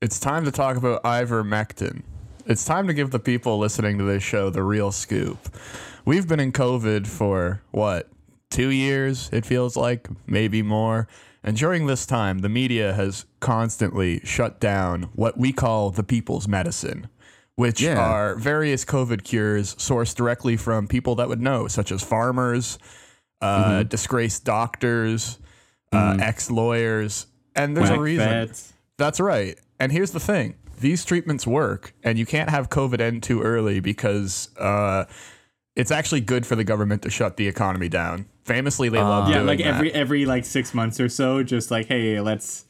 It's time to talk about ivermectin. It's time to give the people listening to this show the real scoop. We've been in COVID for what, two years, it feels like, maybe more. And during this time, the media has constantly shut down what we call the people's medicine, which Yeah. are various COVID cures sourced directly from people that would know, such as farmers, uh, disgraced doctors, uh, ex lawyers. And there's Whack a reason. vets. That's right. And here's the thing these treatments work, and you can't have COVID end too early because uh, it's actually good for the government to shut the economy down. Famously, they love Yeah, doing like that. every every like six months or so, just like hey, let's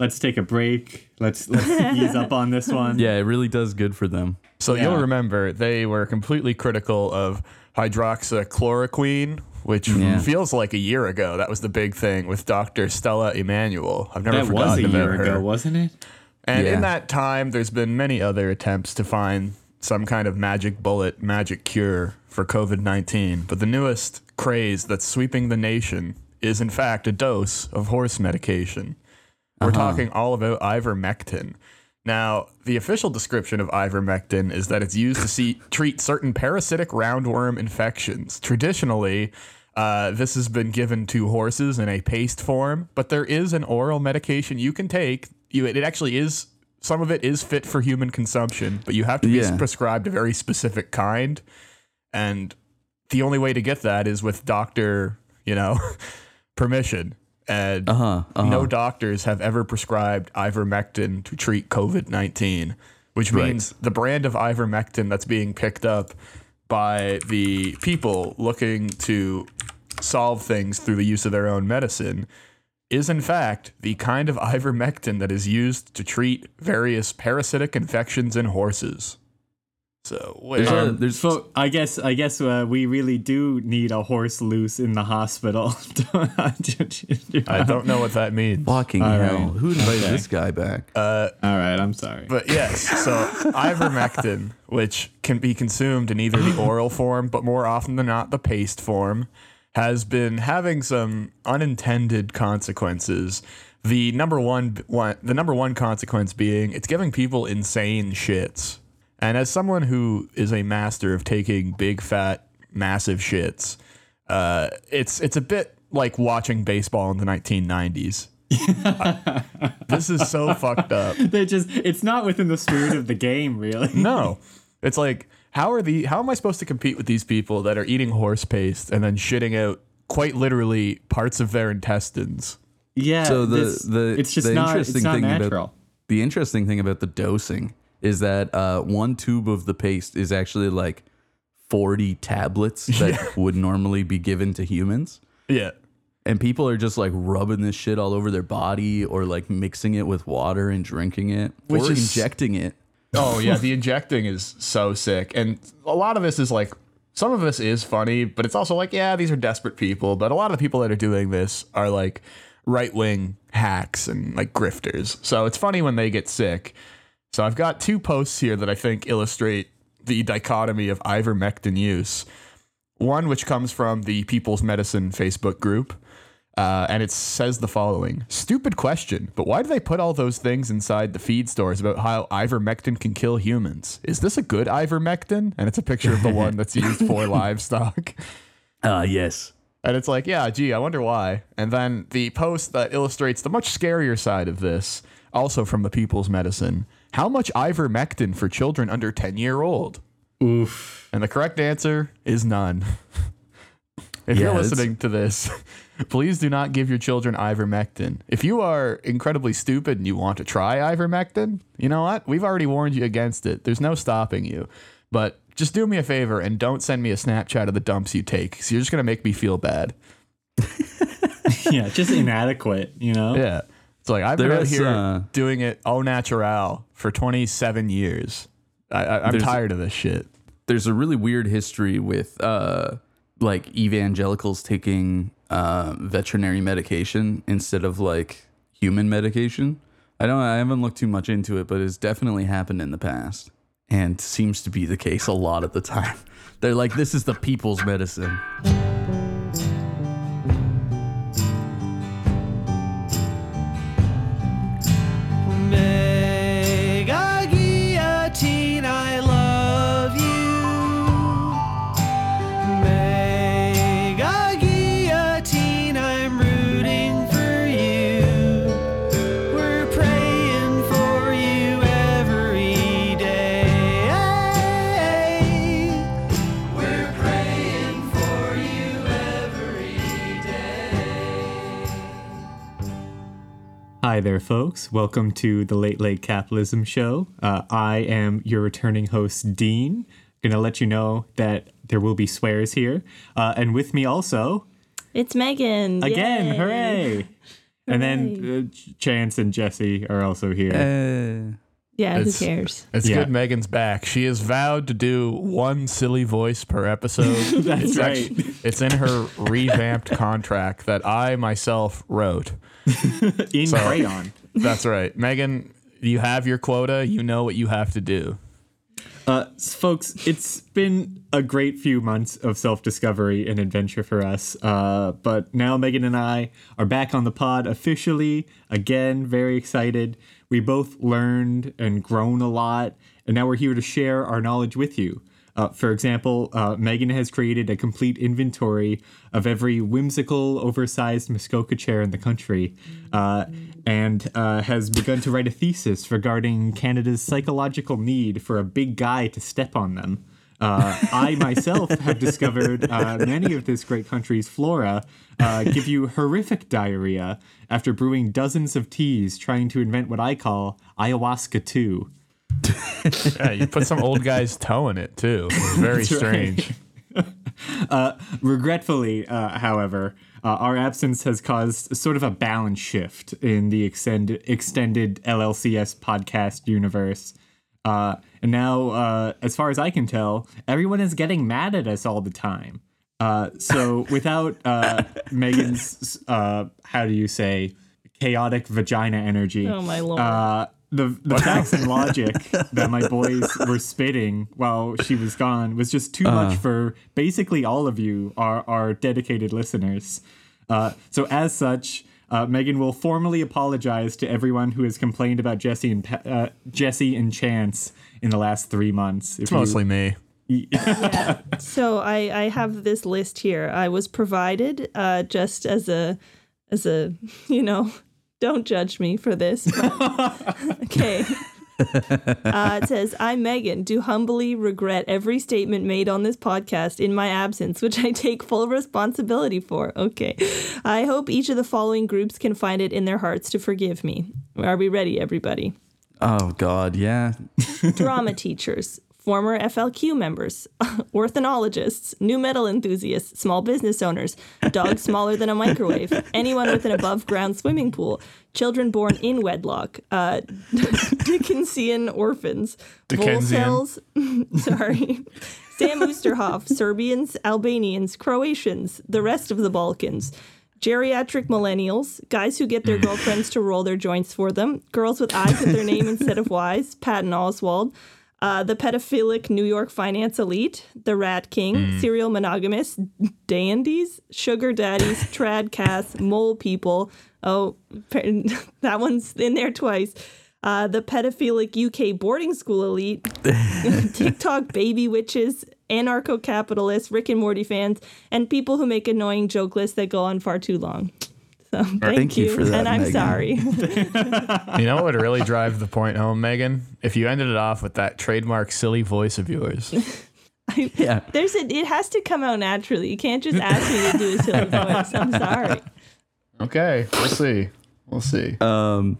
let's take a break. Let's let's ease up on this one. Yeah, it really does good for them. So Yeah. you'll remember they were completely critical of hydroxychloroquine, which Yeah. feels like a year ago. That was the big thing with Dr. Stella Immanuel. I've never that was forgotten a about year her. ago, wasn't it? And Yeah. in that time, there's been many other attempts to find some kind of magic bullet, magic cure for COVID 19. But the newest craze that's sweeping the nation is, in fact, a dose of horse medication. We're talking all about ivermectin. Now, the official description of ivermectin is that it's used to see, treat certain parasitic roundworm infections. Traditionally, uh, this has been given to horses in a paste form, but there is an oral medication you can take. You, it actually is some of it is fit for human consumption, but you have to be Yeah. prescribed a very specific kind, and the only way to get that is with doctor, you know, permission. And Uh huh. Uh-huh. no doctors have ever prescribed ivermectin to treat COVID 19, which Right. means the brand of ivermectin that's being picked up by the people looking to solve things through the use of their own medicine is, in fact, the kind of ivermectin that is used to treat various parasitic infections in horses. So, There's where- a- there's So I guess I guess uh, we really do need a horse loose in the hospital. I don't know what that means. fucking All hell. right. Who invited Okay. this guy back? All right, I'm sorry. But yes, so ivermectin, which can be consumed in either the oral form, but more often than not the paste form, has been having some unintended consequences. The number one, one the number one consequence being it's giving people insane shits. And as someone who is a master of taking big fat massive shits, uh, it's it's a bit like watching baseball in the 1990s. this is so fucked up. they just it's not within the spirit of the game, really. No. It's like how are the how am I supposed to compete with these people that are eating horse paste and then shitting out quite literally parts of their intestines? Yeah. So the this- the it's just the not interesting it's not thing natural. about the interesting thing about the dosing is that uh, one tube of the paste is actually like 40 tablets that would normally be given to humans. Yeah. And people are just like rubbing this shit all over their body or like mixing it with water and drinking it Which or is- injecting it. Oh yeah, the injecting is so sick. And a lot of this is like some of this is funny, but it's also like, yeah, these are desperate people. But a lot of the people that are doing this are like right wing hacks and like grifters. So it's funny when they get sick. So I've got two posts here that I think illustrate the dichotomy of ivermectin use. One which comes from the People's Medicine Facebook group. Uh, and it says the following Stupid question, but why do they put all those things inside the feed stores about how ivermectin can kill humans? Is this a good ivermectin? And it's a picture of the one that's used for livestock. Ah, yes. And it's like, yeah, gee, I wonder why. And then the post that illustrates the much scarier side of this, also from the People's Medicine How much ivermectin for children under 10 year old? Oof. And the correct answer is none. if Yeah, you're listening to this, please do not give your children ivermectin. If you are incredibly stupid and you want to try ivermectin, you know what? We've already warned you against it. There's no stopping you. But just do me a favor and don't send me a Snapchat of the dumps you take because you're just going to make me feel bad. yeah, just inadequate, you know? Yeah. It's like I've There been out is, here uh, doing it au natural for 27 years. I, I, I'm tired of this shit. There's a really weird history with uh, like evangelicals taking uh, veterinary medication instead of like human medication. I don't. I haven't looked too much into it, but it's definitely happened in the past, and seems to be the case a lot of the time. They're like, this is the people's medicine. Hi there, folks. Welcome to the Late Late Capitalism Show. Uh, I am your returning host, Dean. Gonna let you know that there will be swears here. Uh, and with me also, It's Megan. again, Yay. hooray! And then uh, Chance and Jesse are also here. Uh, Yeah, It's- who cares? It's Yeah. good Megan's back. She has vowed to do one silly voice per episode. That's it's right. actu- it's in her revamped contract that I myself wrote. In So- crayon. That's right. Megan, you have your quota. You know what you have to do. Uh, folks, it's been a great few months of self discovery and adventure for us. Uh, but now Megan and I are back on the pod officially. Again, very excited. We both learned and grown a lot, and now we're here to share our knowledge with you. Uh, for example, uh, Megan has created a complete inventory of every whimsical, oversized Muskoka chair in the country, uh, and uh, has begun to write a thesis regarding Canada's psychological need for a big guy to step on them. Uh, I myself have discovered uh, many of this great country's flora give you horrific diarrhea after brewing dozens of teas trying to invent what I call ayahuasca 2. Yeah, you put some old guy's toe in it too. It's very That's right. strange. Regretfully, uh, however, uh, our absence has caused sort of a balance shift in the extended extended LLCS podcast universe. Uh, and now, uh, as far as I can tell, everyone is getting mad at us all the time. Uh, so without uh, Megan's, uh, how do you say, chaotic vagina energy, Oh my lord. Uh, the the facts and logic that my boys were spitting while she was gone was just too much for basically all of you, our our dedicated listeners. Uh, so as such, uh, Megan will formally apologize to everyone who has complained about Jesse and Pa- uh, Jesse and Chance in the last three months. It's mostly me. so I, I have this list here. I was provided uh, just as a as a you know, don't judge me for this. okay. Uh, it says, I'm Megan, do humbly regret every statement made on this podcast in my absence, which I take full responsibility for. Okay. I hope each of the following groups can find it in their hearts to forgive me. Are we ready, everybody? oh God, yeah. drama teachers, former FLQ members, ornithologists, nu metal enthusiasts, small business owners, dogs smaller than a microwave, anyone with an above ground swimming pool, children born in wedlock, uh, Dickensian orphans, Dickensian. Volcels, sorry, Sam Oosterhoff, Serbians, Albanians, Croatians, the rest of the Balkans. Geriatric millennials, guys who get their girlfriends to roll their joints for them, girls with eyes with their name instead of Y's, Patton Oswalt, uh, the pedophilic New York finance elite, the Rat King, serial monogamists, dandies, sugar daddies, trad cats, mole people. Oh, that one's in there twice. Uh, the pedophilic UK boarding school elite, TikTok baby witches, anarcho capitalists, Rick and Morty fans, and people who make annoying joke lists that go on far too long. So thank, Thank you for that, and I'm Megan. sorry. You know what would really drive the point home, Megan? If you ended it off with that trademark silly voice of yours. Yeah. There's a, it has to come out naturally. You can't just ask me to do a silly voice. I'm sorry. Okay, we'll see. We'll see. Um,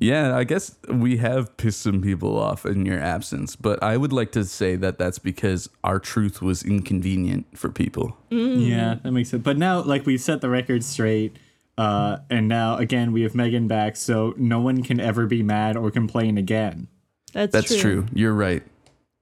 yeah, I guess we have pissed some people off in your absence, but I would like to say that that's because our truth was inconvenient for people. Yeah, that makes sense. But now, like, we've set the record straight. Uh, and now, again, we have Megan back, so no one can ever be mad or complain again. That's, That's true. You're right.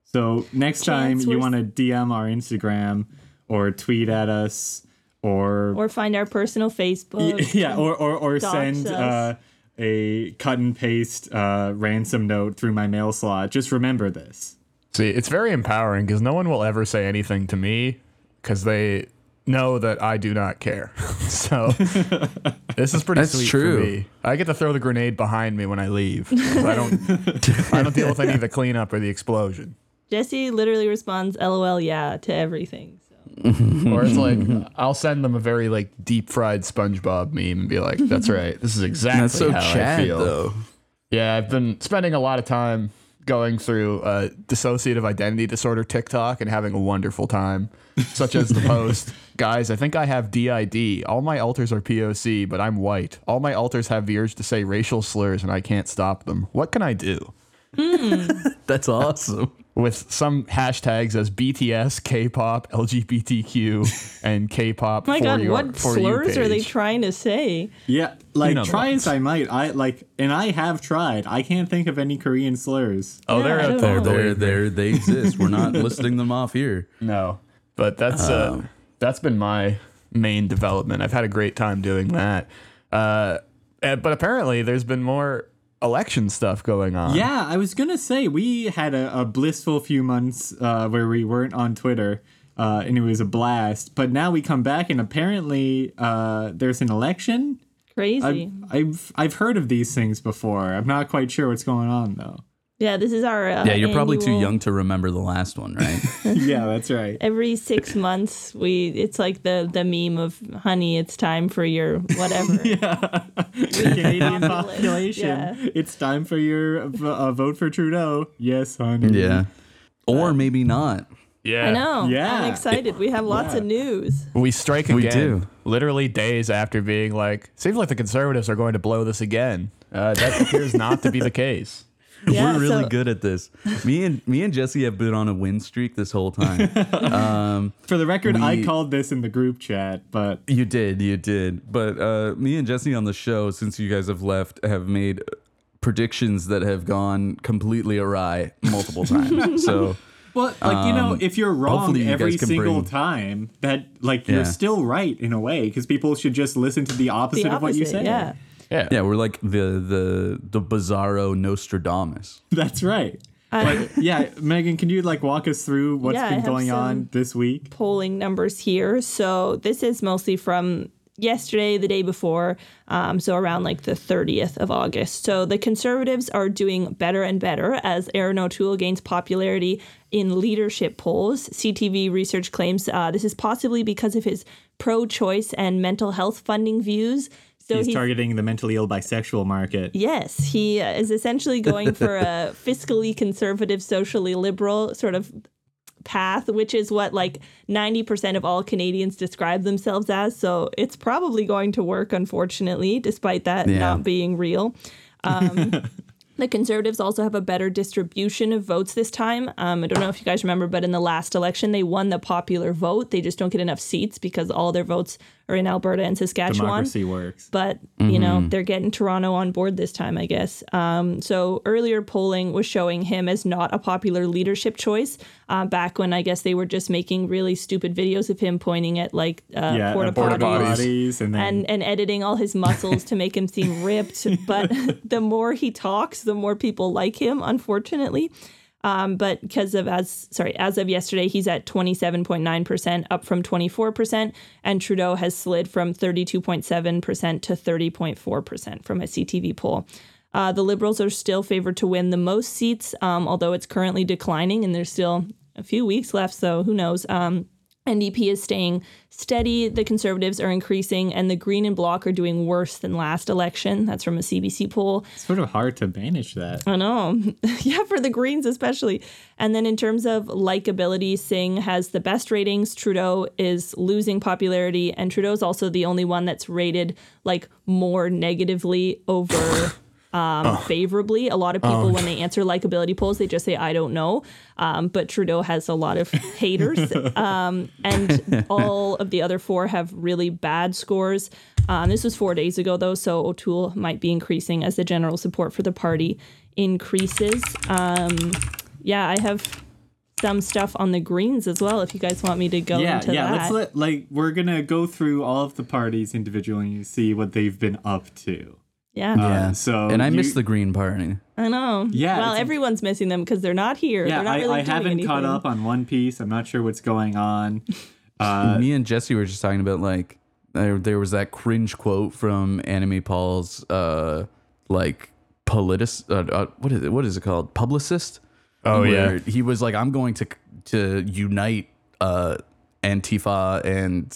So next time you want to DM our Instagram or tweet at us or, Or find our personal Facebook. yeah, or or, or send uh, a cut and paste uh, ransom note through my mail slot. Just remember this. See, it's very empowering because no one will ever say anything to me because they know that I do not care. so this is pretty That's sweet true. for me. I get to throw the grenade behind me when I leave. 'cause I don't. I don't deal with any of the cleanup or the explosion. Jesse literally responds, "LOL, yeah" to everything. So Or it's like I'll send them a very like deep fried SpongeBob meme and be like, "That's right. This is exactly That's so how I feel." though. Yeah, I've been spending a lot of time going through uh, dissociative identity disorder TikTok and having a wonderful time, such as the post. Guys, I think I have DID. All my alters are POC, but I'm white. All my alters have the urge to say racial slurs and I can't stop them. What can I do? That's awesome. With some hashtags as BTS, K-pop, LGBTQ, and K-pop. Oh my for god, your, what for slurs are they trying to say? Yeah, like know try as I might, I like, and I have tried. I can't think of any Korean slurs. Oh, Yeah, they're out there. They're, believe me. they're, exist. We're not listing them off here. No, but that's uh, that's been my main development. I've had a great time doing that. Uh, and- but apparently, there's been more election stuff going on. Yeah, I was gonna say we had a, a blissful few months uh, where we weren't on Twitter, uh, and it was a blast. But now we come back, and apparently uh, there's an election. Crazy. I've I've heard of these things before. I'm not quite sure what's going on though. Yeah, this is our. Uh, Yeah, you're probably too young to remember the last one, right? yeah, that's right. Every six months, we it's like the the meme of honey. It's time for your whatever. yeah, Canadian population. yeah. It's time for your uh, vote for Trudeau. Yes, honey. yeah. Or maybe not. yeah. I know. Yeah. I'm excited. We have lots of news. We strike again. We do. Literally days after being like, seems like the conservatives are going to blow this again. Uh, that appears not to be the case. Yeah, We're really so- good at this. Me and me and Jesse have been on a win streak this whole time. um, For the record, I We- called this in the group chat, but you did, you did. But uh, me and Jesse on the show, since you guys have left, have made predictions that have gone completely awry multiple times. so Well, like you know, Um, if you're wrong hopefully you every guys can single bring- time, that like Yeah. you're still right in a way because people should just listen to the opposite, The of what you opposite. say. Yeah. Yeah. yeah, we're like the the the bizarro Nostradamus. That's right. I- But yeah, Megan, can you like walk us through what's Yeah, been going on this week? polling numbers here. So this is mostly from yesterday, the day before, um, so around like the 30th of August. So the conservatives are doing better and better as Erin O'Toole gains popularity in leadership polls. CTV research claims uh, this is possibly because of his pro-choice and mental health funding views. So He's targeting the mentally ill bisexual market. Yes, he uh, is essentially going for a fiscally conservative, socially liberal sort of path, which is what like 90% of all Canadians describe themselves as. So it's probably going to work, unfortunately, despite that Yeah. not being real. Um, the Conservatives also have a better distribution of votes this time. Um, I don't know if you guys remember, but in the last election, they won the popular vote. They just don't get enough seats because all their votes are in Alberta and Saskatchewan Democracy works. but you know they're getting Toronto on board this time, I guess. Um, so earlier polling was showing him as not a popular leadership choice. Uh, back when I guess they were just making really stupid videos of him pointing at like uh, Yeah, porta porta potties. potties, and then And, and editing all his muscles to make him seem ripped. But the more he talks, the more people like him, unfortunately. Um, but because of as sorry, as of yesterday, he's at 27.9%, up from 24%, and Trudeau has slid from 32.7% to 30.4% from a CTV poll. Uh, the Liberals are still favored to win the most seats, um, although it's currently declining, and there's still a few weeks left, so who knows? Um, NDP is staying steady. The Conservatives are increasing, and the Green and Bloc are doing worse than last election. That's from a CBC poll. it's sort of hard to manage that. I know. yeah, for the Greens especially. And then in terms of likability, Singh has the best ratings. Trudeau is losing popularity, and Trudeau's also the only one that's rated like more negatively over um, favorably. A lot of people, when they answer likability polls, they just say, I don't know. Um, but Trudeau has a lot of haters. um, and all of the other four have really bad scores. Um, this was four days ago, though, so O'Toole might be increasing as the general support for the party increases. Um, yeah, I have some stuff on the Greens as well. If you guys want me to go yeah, into yeah. that, Let's let like we're gonna go through all of the parties individually and see what they've been up to. Yeah, Uh, so and I you- miss the Green Party. I know. Yeah, well, everyone's missing them because they're not here. Yeah, they're not I, really I doing haven't caught up on One Piece. I'm not sure what's going on. Uh, Me and Jesse were just talking about like there, there was that cringe quote from Annamie Paul's uh like politis uh, uh, what is it what is it called publicist Oh, Where yeah. he was like I'm going to to unite uh Antifa and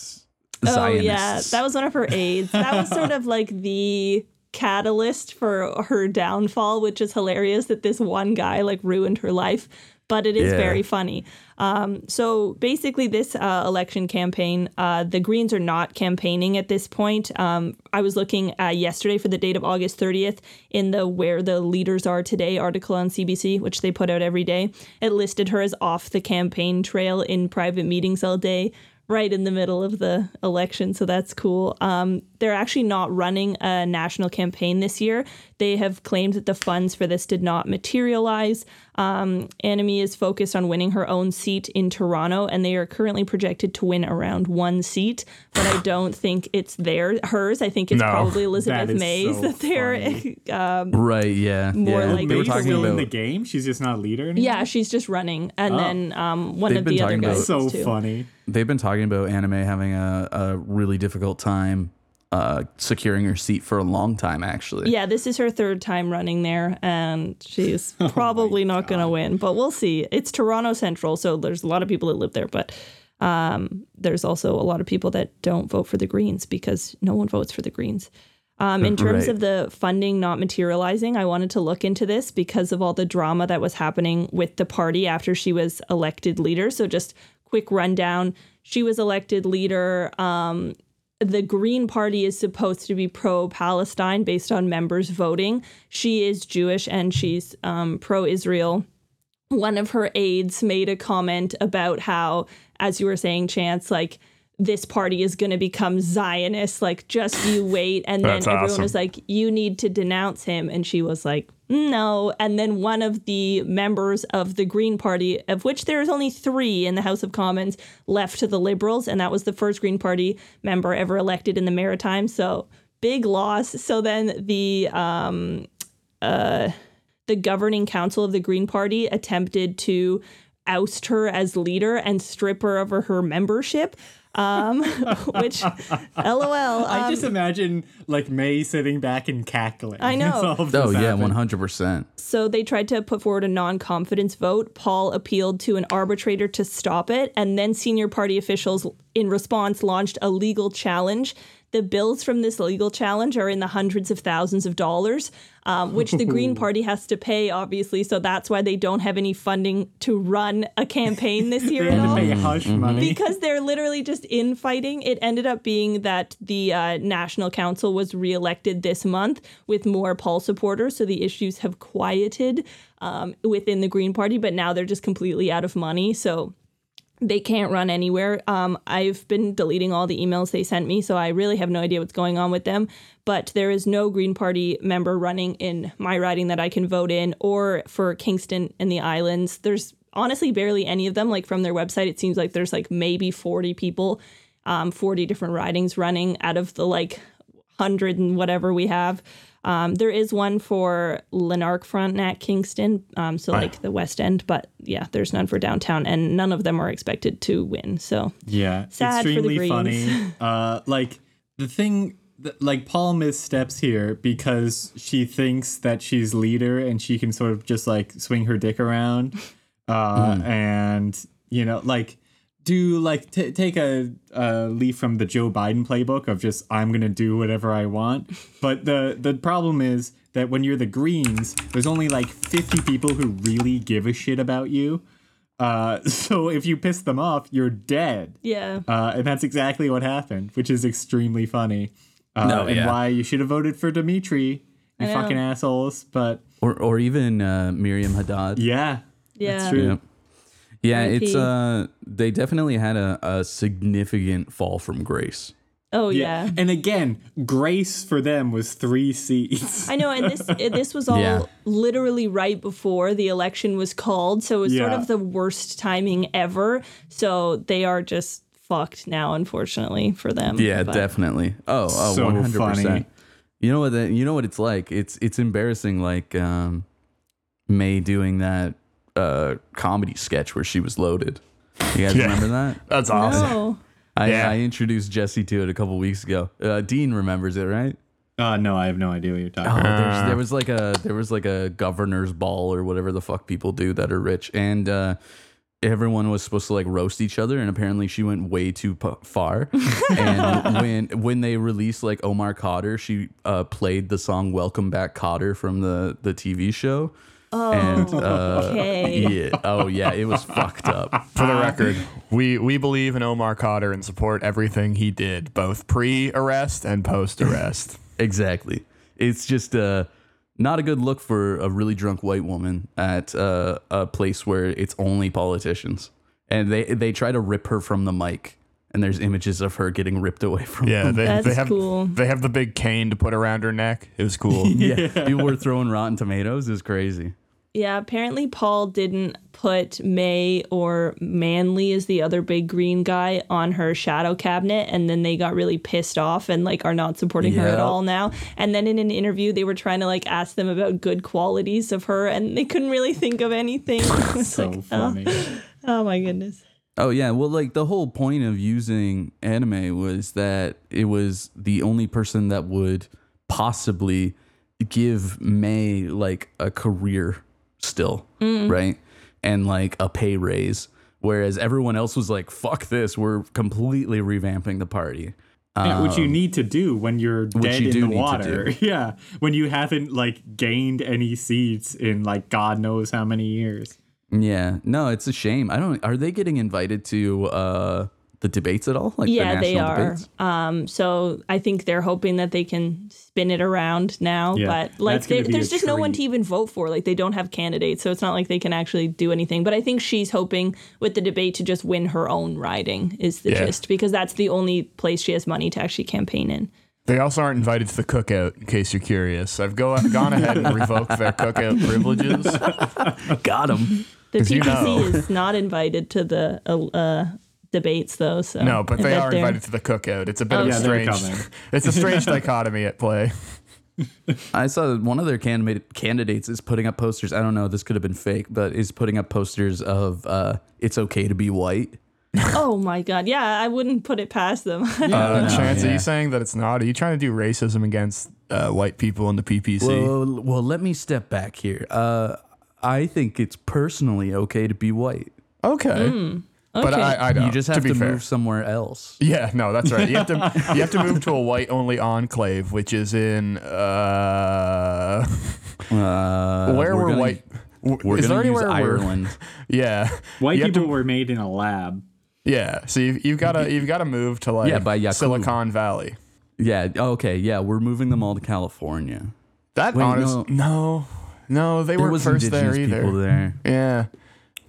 Oh yeah, that was one of her aides. That was sort of like the catalyst for her downfall, which is hilarious that this one guy like ruined her life. But it is Yeah. very funny. Um, so basically, this uh, election campaign, uh, the Greens are not campaigning at this point. Um, I was looking uh, yesterday for the date of August 30th in the Where the Leaders Are Today article on CBC, which they put out every day. It listed her as off the campaign trail in private meetings all day, right in the middle of the election. So that's cool. Um, they're actually not running a national campaign this year. They have claimed that the funds for this did not materialize. Um, Annamie is focused on winning her own seat in Toronto, and they are currently projected to win around one seat. But I don't think it's their hers. I think it's No. probably Elizabeth That is May's so that they're. um, Right. Yeah. More yeah. like- they were May's talking still in the game. She's just not a leader anymore. yeah, she's just running, and then um, one They've of been the other talking about- so too. funny. they've been talking about Annamie having a, a really difficult time uh, securing her seat for a long time. Actually. Yeah, this is her third time running there, and she's Oh probably not going to win, but we'll see. It's Toronto Central, so there's a lot of people that live there, but um, there's also a lot of people that don't vote for the Greens because no one votes for the Greens. Um, in terms Right. of the funding not materializing, I wanted to look into this because of all the drama that was happening with the party after she was elected leader. So, just quick rundown: she was elected leader. Um, the Green Party is supposed to be pro Palestine based on members voting. She is Jewish and she's um, pro Israel. One of her aides made a comment about how, as you were saying, Chance, like this party is going to become Zionist. Like, just you wait. And then everyone awesome. was like, you need to denounce him. And she was like, no. And then one of the members of the Green Party, of which there's only three in the House of Commons, left to the Liberals. And that was the first Green Party member ever elected in the Maritime. So big loss. So then the um, uh, the governing council of the Green Party attempted to oust her as leader and strip her of her membership. Um, which, lol. I um, just imagine like May sitting back and cackling. I know. all of this Oh yeah, happened. one hundred percent. So they tried to put forward a non confidence vote. Paul appealed to an arbitrator to stop it, and then senior party officials, in response, launched a legal challenge. The bills from this legal challenge are in the hundreds of thousands of dollars, um, which the Green Party has to pay, obviously. So that's why they don't have any funding to run a campaign this year They at had to all pay hush money. because they're literally just infighting. It ended up being that the uh, National Council was reelected this month with more Paul supporters, so the issues have quieted um, within the Green Party, but now they're just completely out of money. So they can't run anywhere. Um, I've been deleting all the emails they sent me, so I really have no idea what's going on with them. But there is no Green Party member running in my riding that I can vote in, or for Kingston and the islands. There's honestly barely any of them. Like from their website, it seems like there's like maybe 40 people, um, 40 different ridings running out of the like hundred and whatever we have. Um, there is one for Lanark Frontenac Kingston, um, so like the West End, but yeah, there's none for downtown, and none of them are expected to win. So Yeah, Sad for the extremely funny. Uh, like the thing, that, like Paul missteps here because she thinks that she's leader and she can sort of just like swing her dick around, uh, and you know, like do like t- take a, a leaf from the Joe Biden playbook of just I'm gonna do whatever I want. But the the problem is that when you're the Greens, there's only like 50 people who really give a shit about you. Uh, so if you piss them off, you're dead. yeah, Uh, and that's exactly what happened, which is extremely funny. Uh, No, and yeah. why you should have voted for Dimitri, you know. fucking assholes. But Or or even uh, Meryam Haddad. yeah, yeah, That's true. Yeah. Yeah, it's uh they definitely had a, a significant fall from grace. Oh yeah. yeah. And again, Grace for them was three seats. I know, and this this was all Yeah. literally right before the election was called, so it was sort of the worst timing ever. So they are just fucked now, unfortunately for them. Yeah, But- definitely. Oh, oh, So 100%. funny. You know what that, you know what it's like? It's it's embarrassing like um May doing that uh comedy sketch where she was loaded. You guys Yeah. remember that? That's awesome. No. I, Yeah. I introduced Jesse to it a couple weeks ago. Uh, Dean remembers it, right? Uh, no, I have no idea what you're talking Oh, about. there was like a there was like a governor's ball or whatever the fuck people do that are rich, and uh, everyone was supposed to like roast each other, and apparently she went way too p- far. and when when they released like Omar Khadr, she uh, played the song "Welcome Back, Kotter" from the the TV show. Oh, and, uh, okay. Yeah. Oh yeah, it was fucked up. For the record, we we believe in Omar Khadr and support everything he did, both pre-arrest and post-arrest. Exactly. It's just uh, not a good look for a really drunk white woman at uh, a place where it's only politicians, and they they try to rip her from the mic. And there's images of her getting ripped away from. Yeah, them. they, That's they have cool. they have the big cane to put around her neck. It was cool. yeah. People were throwing rotten tomatoes. Is crazy. Yeah, apparently Paul didn't put May or Manly as the other big green guy on her shadow cabinet and then they got really pissed off and like are not supporting her at all now. And then in an interview they were trying to like ask them about good qualities of her and they couldn't really think of anything. So like, oh, funny. oh my goodness. Oh yeah, well like the whole point of using Annamie was that it was the only person that would possibly give May like a career still, right? And like a pay raise. Whereas everyone else was like, fuck this, we're completely revamping the party. Yeah, which you need to do when you're dead you in the water. Yeah, when you haven't like gained any seats in like God knows how many years. Yeah. No, it's a shame. I don't are they getting invited to uh the debates at all? Like the Yeah, they are. Um, so I think they're hoping that they can spin it around now. Yeah, but like, they- there's a just no one to even vote for. Like, they don't have candidates, so it's not like they can actually do anything. But I think she's hoping with the debate to just win her own riding is the Yeah. gist because that's the only place she has money to actually campaign in. They also aren't invited to the cookout, in case you're curious. I've go, gone ahead and revoked their cookout privileges. Got him. The 'Cause you PPC know. is not invited to the uh, uh, debates though. So No, but they are they're- invited to the cookout. It's a bit Oh, of a Yeah, they're strange. It's a strange dichotomy at play. I saw one of their candidate candidates is putting up posters. I don't know, this could have been fake, but is putting up posters of uh, "It's okay to be white." Oh my god, yeah, I wouldn't put it past them. Uh, Chance, are you saying that it's not? Are you trying to do racism against uh, white people in the PPC? Well, well, let me step back here. Uh, I think it's personally okay to be white. okay. But Okay. I, I don't. You just have to, to, be fair. move somewhere else. Yeah, no, that's right. You have to you have to move to a white only enclave, which is in uh, Uh, where we're were gonna- white? We're is there gonna use anywhere where- Ireland. Yeah, White You people to- were made in a lab. yeah. So you've, you've got to you've got to move to like Yeah, by Yaku. Silicon Valley. yeah. Okay. Yeah, we're moving them all to California. That Wait, honest, no, no, they There weren't first there either. people there. Yeah,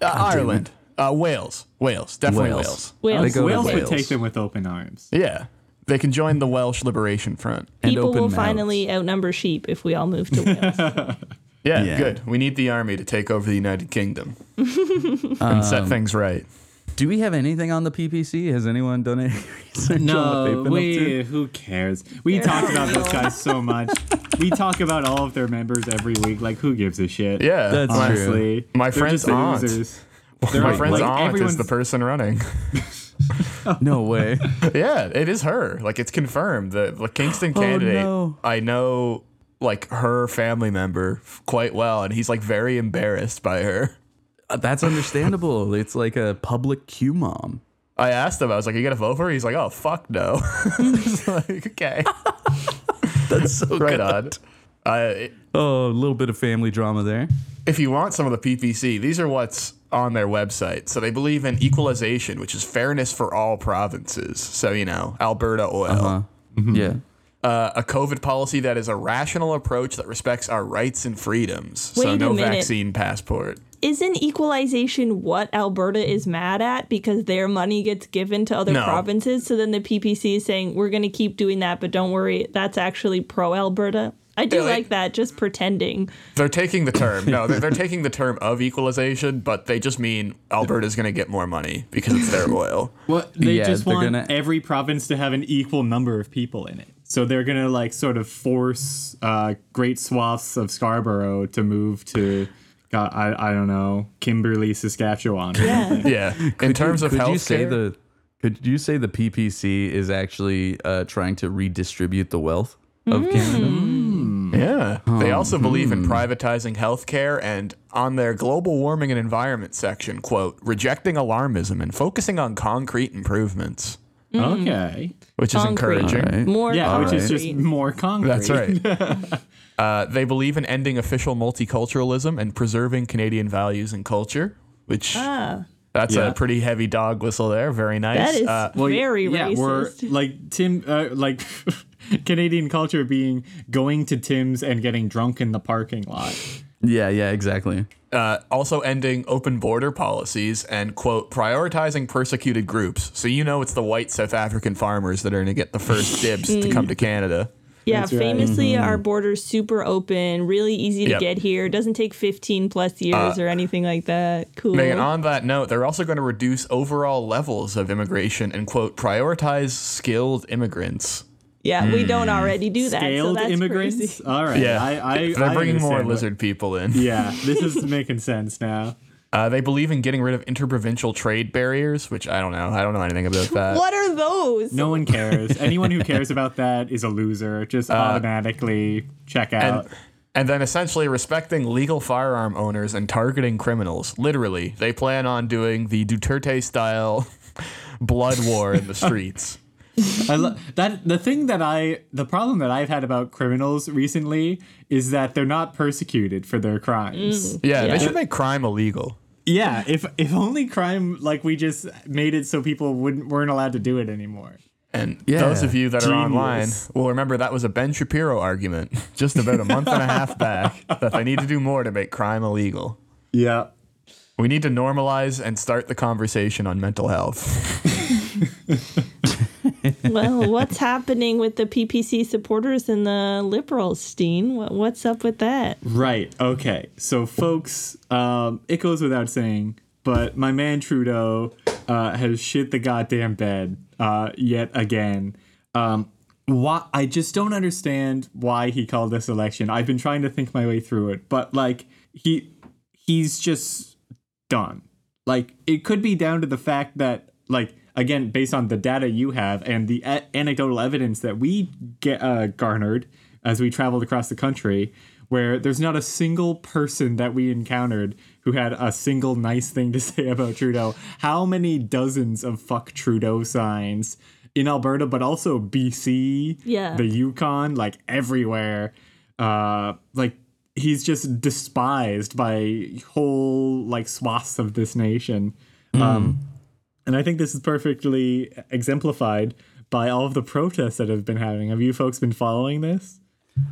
uh, damn Ireland, uh, Wales, Wales, definitely Wales. Wales. Wales. They go to Wales would take them with open arms. Yeah, they can join the Welsh Liberation Front. And People open will mouths. finally outnumber sheep if we all move to Wales. Yeah, Yeah. good. We need the army to take over the United Kingdom and Um, set things right. Do we have anything on the PPC? Has anyone done any research on what they've No, been up we. to? Who cares? We talk about those guys so much. We talk about all of their members every week. Like, who gives a shit? Yeah, That's my, true. honestly, My They're friend's just aunt. losers. They're my friend's like, aunt is the person running. No way. yeah, it is her. Like it's confirmed. The, the Kingston Oh, candidate. no. I know like her family member quite well, and he's like very embarrassed by her. Uh, That's understandable. It's like a public Q mom. I asked him, I was like, "You gonna vote for her?" He's like, "Oh fuck no." It's like, okay, That's so right good. on. Uh, Oh, a little bit of family drama there. If you want some of the PPC, these are what's on their website. So they believe in equalization, which is fairness for all provinces. So you know, Alberta oil. Uh, Yeah. uh, a COVID policy that is a rational approach that respects our rights and freedoms. so Wait a no minute. vaccine passport. Isn't equalization what Alberta is mad at because their money gets given to other No. provinces? So then the PPC is saying, we're going to keep doing that, but don't worry, that's actually pro Alberta. I do Yeah, they- like that, just pretending. They're taking the term. No, they're, they're taking the term of equalization, but they just mean Alberta's going to get more money because it's their oil. What they Yeah, just want gonna- every province to have an equal number of people in it. So they're gonna like sort of force uh, great swaths of Scarborough to move to, God, I I don't know, Kimberley, Saskatchewan. or Yeah. something. Yeah. In terms of could healthcare, you say the could you say the PPC is actually uh, trying to redistribute the wealth of Canada? Yeah. They also believe in privatizing healthcare and on their global warming and environment section, quote, rejecting alarmism and focusing on concrete improvements, Okay. which is Concrete. encouraging. Alright. More Yeah, which is concrete. just more concrete. That's right. uh, they believe in ending official multiculturalism and preserving Canadian values and culture, which Ah, that's Yeah. a pretty heavy dog whistle there. Very nice. that is uh, Well, very yeah, we're racist. like Tim, uh, like Canadian culture being going to Tim's and getting drunk in the parking lot. Yeah, yeah, exactly. uh, also ending open border policies and quote prioritizing persecuted groups. So you know it's the white South African farmers that are going to get the first dibs to come to Canada. Yeah, That's right. famously, our border's super open, really easy to Yep. get here. Doesn't take 15 plus years or anything like that. Cool. Megan, on that note, they're also going to reduce overall levels of immigration and quote prioritize skilled immigrants. Yeah, we don't already do that. so Scaled that's immigrants. crazy. All right. Yeah, I, I, they're I bringing more understand what- lizard people in. Yeah, this is making sense now. Uh, they believe in getting rid of interprovincial trade barriers, which I don't know. I don't know anything about that. What are those? No one cares. Anyone who cares about that is a loser. Just automatically check out. Uh, And, and then essentially respecting legal firearm owners and targeting criminals. Literally, they plan on doing the Duterte style blood war in the streets. I lo- that the thing that I the problem that I've had about criminals recently is that they're not persecuted for their crimes. Yeah, Yeah. they should make crime illegal. Yeah, if if only crime like we just made it so people wouldn't weren't allowed to do it anymore. And Yeah, those of you that are online genius. will remember that was a Ben Shapiro argument just about a month and a half back that they need to do more to make crime illegal. Yeah. We need to normalize and start the conversation on mental health. well, what's happening with the PPC supporters and the liberals, Steen? What's up with that? Right. Okay. So, folks, um, it goes without saying, but my man Trudeau uh, has shit the goddamn bed uh, yet again. Um, why? I just don't understand why he called this election. I've been trying to think my way through it, but like he he's just done. Like it could be down to the fact that like again based on the data you have and the a- anecdotal evidence that we get uh, garnered as we traveled across the country where there's not a single person that we encountered who had a single nice thing to say about Trudeau. How many dozens of fuck Trudeau signs in Alberta, but also BC, Yeah. the Yukon, like everywhere. Uh, like he's just despised by whole like swaths of this nation. Um, and I think this is perfectly exemplified by all of the protests that have been happening. Have you folks been following this?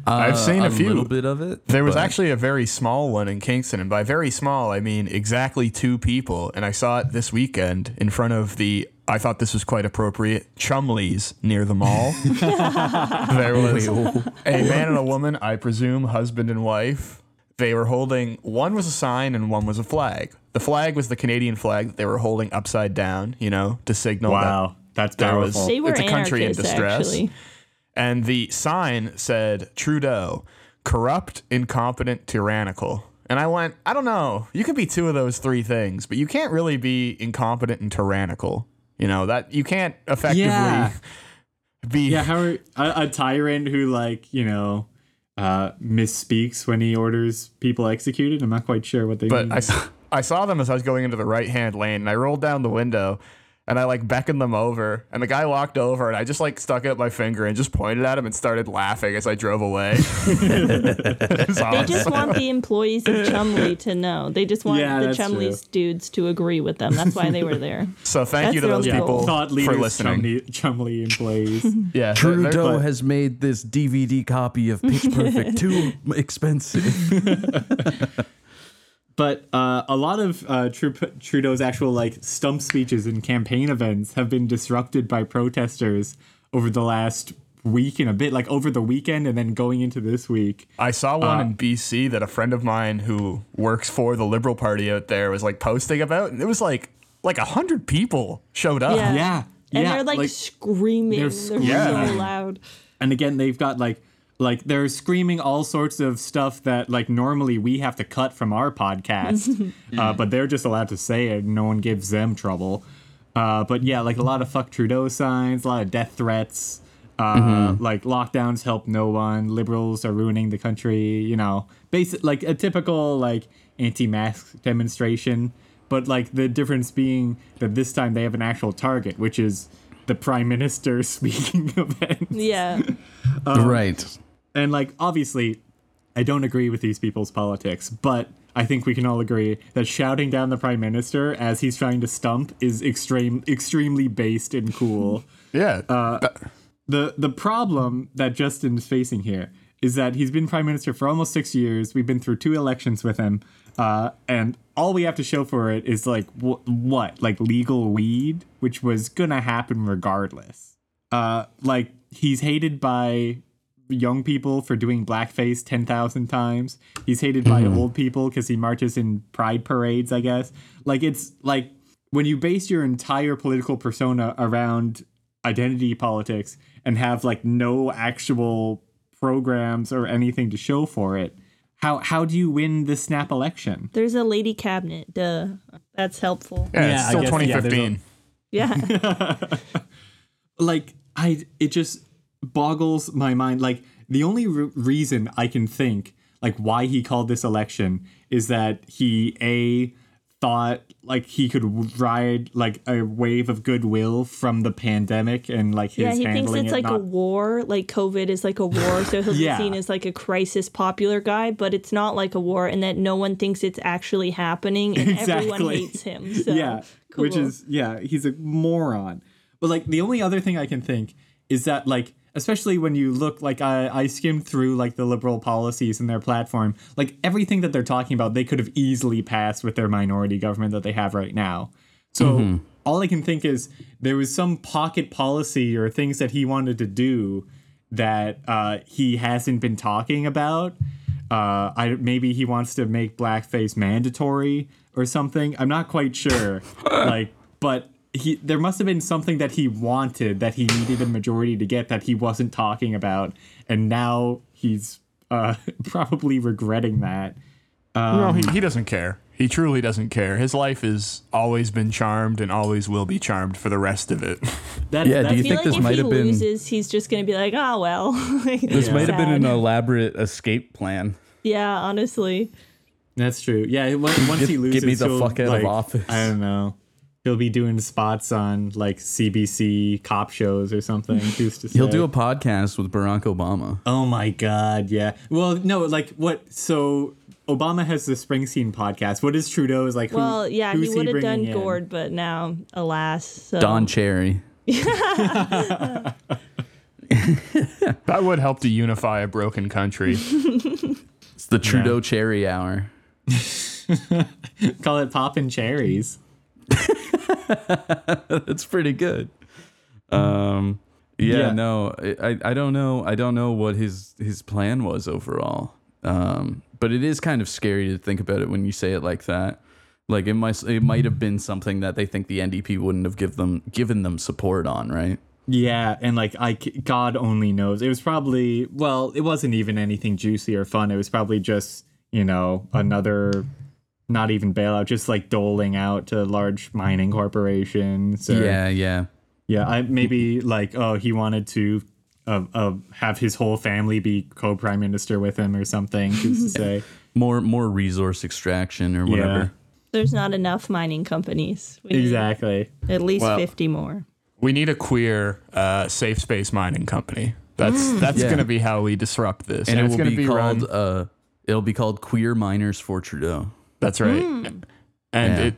Uh, I've seen a a few. little bit of it. There was actually a very small one in Kingston, and by very small, I mean exactly two people. And I saw it this weekend in front of the. I thought this was quite appropriate. Chumleys near the mall. there was a man and a woman, I presume husband and wife. They were holding one was a sign and one was a flag. The flag was the Canadian flag that they were holding upside down, you know, to signal that Wow, that's there was- They were It's a country in distress. actually. and the sign said Trudeau, corrupt, incompetent, tyrannical. And I went, I don't know. You could be two of those three things, but you can't really be incompetent and tyrannical. You know that you can't effectively Yeah. be. yeah, how are, a, a tyrant who like you know uh, misspeaks when he orders people executed. I'm not quite sure what they But mean. I, s- I saw them as I was going into the right hand lane, and I rolled down the window, and I like beckoned them over, and the guy walked over, and I just like stuck out my finger and just pointed at him and started laughing as I drove away. It was They just want the employees of Chumley to know. They just want Yeah, the that's Chumley's dudes to agree with them. That's why they were there. So thank That's you to those only people goal. thought for leaders listening. Chumley, Chumley employees. Yeah, they're- they're- Trudeau but- has made this DVD copy of Pitch Perfect too expensive. But uh, a lot of uh, Trudeau's actual like stump speeches and campaign events have been disrupted by protesters over the last week and a bit, like over the weekend and then going into this week. I saw one Uh, in BC that a friend of mine who works for the Liberal Party out there was like posting about, and it was like like a hundred people showed up. Yeah. Yeah, And yeah, they're like, screaming. they're They're, Yeah. so loud. and again they've got like like they're screaming all sorts of stuff that like normally we have to cut from our podcast uh, but they're just allowed to say it and no one gives them trouble uh, but yeah like a lot of fuck trudeau signs a lot of death threats Uh, Like lockdowns help no one. Liberals are ruining the country. You know, basic like a typical like anti-mask demonstration. But like the difference being that this time they have an actual target, which is the prime minister speaking event. Yeah. right. And like obviously, I don't agree with these people's politics, but I think we can all agree that shouting down the prime minister as he's trying to stump is extreme, extremely based and cool. Yeah. Uh, the The problem that Justin is facing here is that he's been prime minister for almost six years. We've been through two elections with him, uh, and all we have to show for it is like wh- what, like legal weed, which was gonna happen regardless. Uh, like he's hated by young people for doing blackface 10,000 times. He's hated by mm-hmm. old people because he marches in pride parades, I guess. Like, it's like when you base your entire political persona around identity politics and have like no actual programs or anything to show for it, how, how do you win the snap election? There's a lady cabinet. Duh. That's helpful. yeah, yeah, it's I still guess, yeah, a- 2015. Yeah. like i it just boggles my mind like the only re- reason i can think like why he called this election is that he a thought like he could ride like a wave of goodwill from the pandemic and like his Yeah, he thinks it's it like a war. Like COVID is like a war, so he'll Yeah. be seen as like a crisis popular guy, but it's not like a war, and that no one thinks it's actually happening, and everyone hates him. So, yeah which is yeah he's a moron but like the only other thing i can think is that like especially when you look like i i skimmed through like the liberal policies in their platform like everything that they're talking about they could have easily passed with their minority government that they have right now so all i can think is there was some pocket policy or things that he wanted to do that uh, he hasn't been talking about uh, I maybe he wants to make blackface mandatory or something. I'm not quite sure. like, but he there must have been something that he wanted that he needed a majority to get that he wasn't talking about, and now he's uh, probably regretting that. no, he, he doesn't care. He truly doesn't care. His life has always been charmed and always will be charmed for the rest of it. That, Yeah, do you I feel think like this if might he have been- loses, he's just gonna be like, "Oh well." This might have been an elaborate escape plan. Yeah, honestly. That's true. Yeah, once, once he loses, get me the he'll, fuck out of office. I don't know. He'll be doing spots on like CBC cop shows or something. Who's to say? He'll do a podcast with Barack Obama. Oh my god, yeah. Well, no, like what? So Obama has the Springsteen podcast. What is Trudeau's like? who- Well, yeah, who's he would have done bringing in? Gord, but now, alas, so. Don Cherry. That would help to unify a broken country. It's the Trudeau Cherry Hour. Call it poppin' cherries. That's pretty good. Um, yeah, Yeah. no, I, I don't know. I don't know what his his plan was overall. Um, but it is kind of scary to think about it when you say it like that. Like it might it might have been something that they think the NDP wouldn't have give them given them support on, right? Yeah, and like I, God only knows. It was probably well, it wasn't even anything juicy or fun. It was probably just you know another, not even bailout, just like doling out to large mining corporations. Or, Yeah, yeah. Yeah, I maybe like oh he wanted to uh, uh, have his whole family be co-prime minister with him or something. Just to say, More more resource extraction or whatever. There's not enough mining companies. We need exactly. At least Well- 50 more. We need a queer uh, safe space mining company. That's that's Yeah. going to be how we disrupt this, And, it will be, be called run. uh it'll be called Queer Miners for Trudeau. That's right. And Yeah. it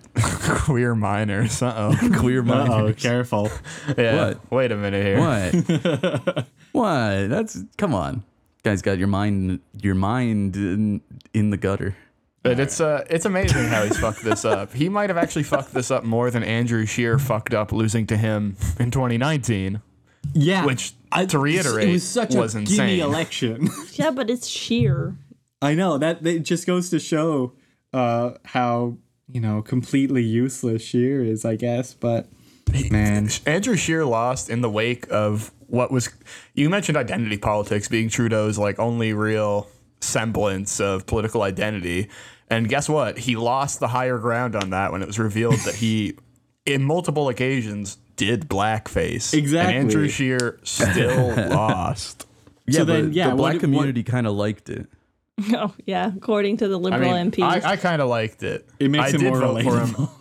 queer miners. Uh oh. Queer minors. Oh, careful. Yeah. What? Wait a minute here. What? what? That's come on. Guys got your mind your mind in, in the gutter. But it's uh it's amazing how he's fucked this up. He might have actually fucked this up more than Andrew Scheer fucked up losing to him in 2019. Yeah, Which, to reiterate, it was such was a insane. gimme election. Yeah, but it's sheer. I know that it just goes to show uh, how you know completely useless Scheer is, I guess. But man, Andrew Scheer lost in the wake of what was you mentioned identity politics being Trudeau's like only real semblance of political identity. And guess what? He lost the higher ground on that when it was revealed that he in multiple occasions did blackface. Exactly. And Andrew Scheer still lost. Yeah, So then, yeah, the black what- community kind of liked it. Oh, yeah, according to the I liberal mean, MPs. I, I kind of liked it. It makes I it did more vote for him.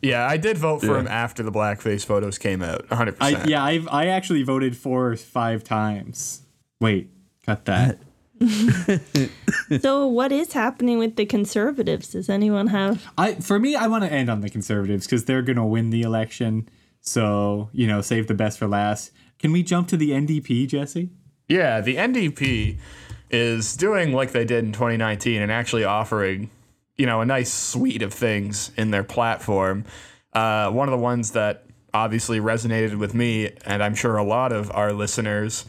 Yeah, I did vote for Yeah. him after the blackface photos came out. 100%. I, yeah, I've I actually voted four or five times. Wait, cut that. so, what is happening with the conservatives? Does anyone have? I for me, I want to end on the conservatives because they're gonna win the election. So you know, save the best for last. Can we jump to the NDP, Jesse? Yeah, the NDP is doing like they did in 2019 and actually offering, you know, a nice suite of things in their platform. Uh, one of the ones that obviously resonated with me, and I'm sure a lot of our listeners,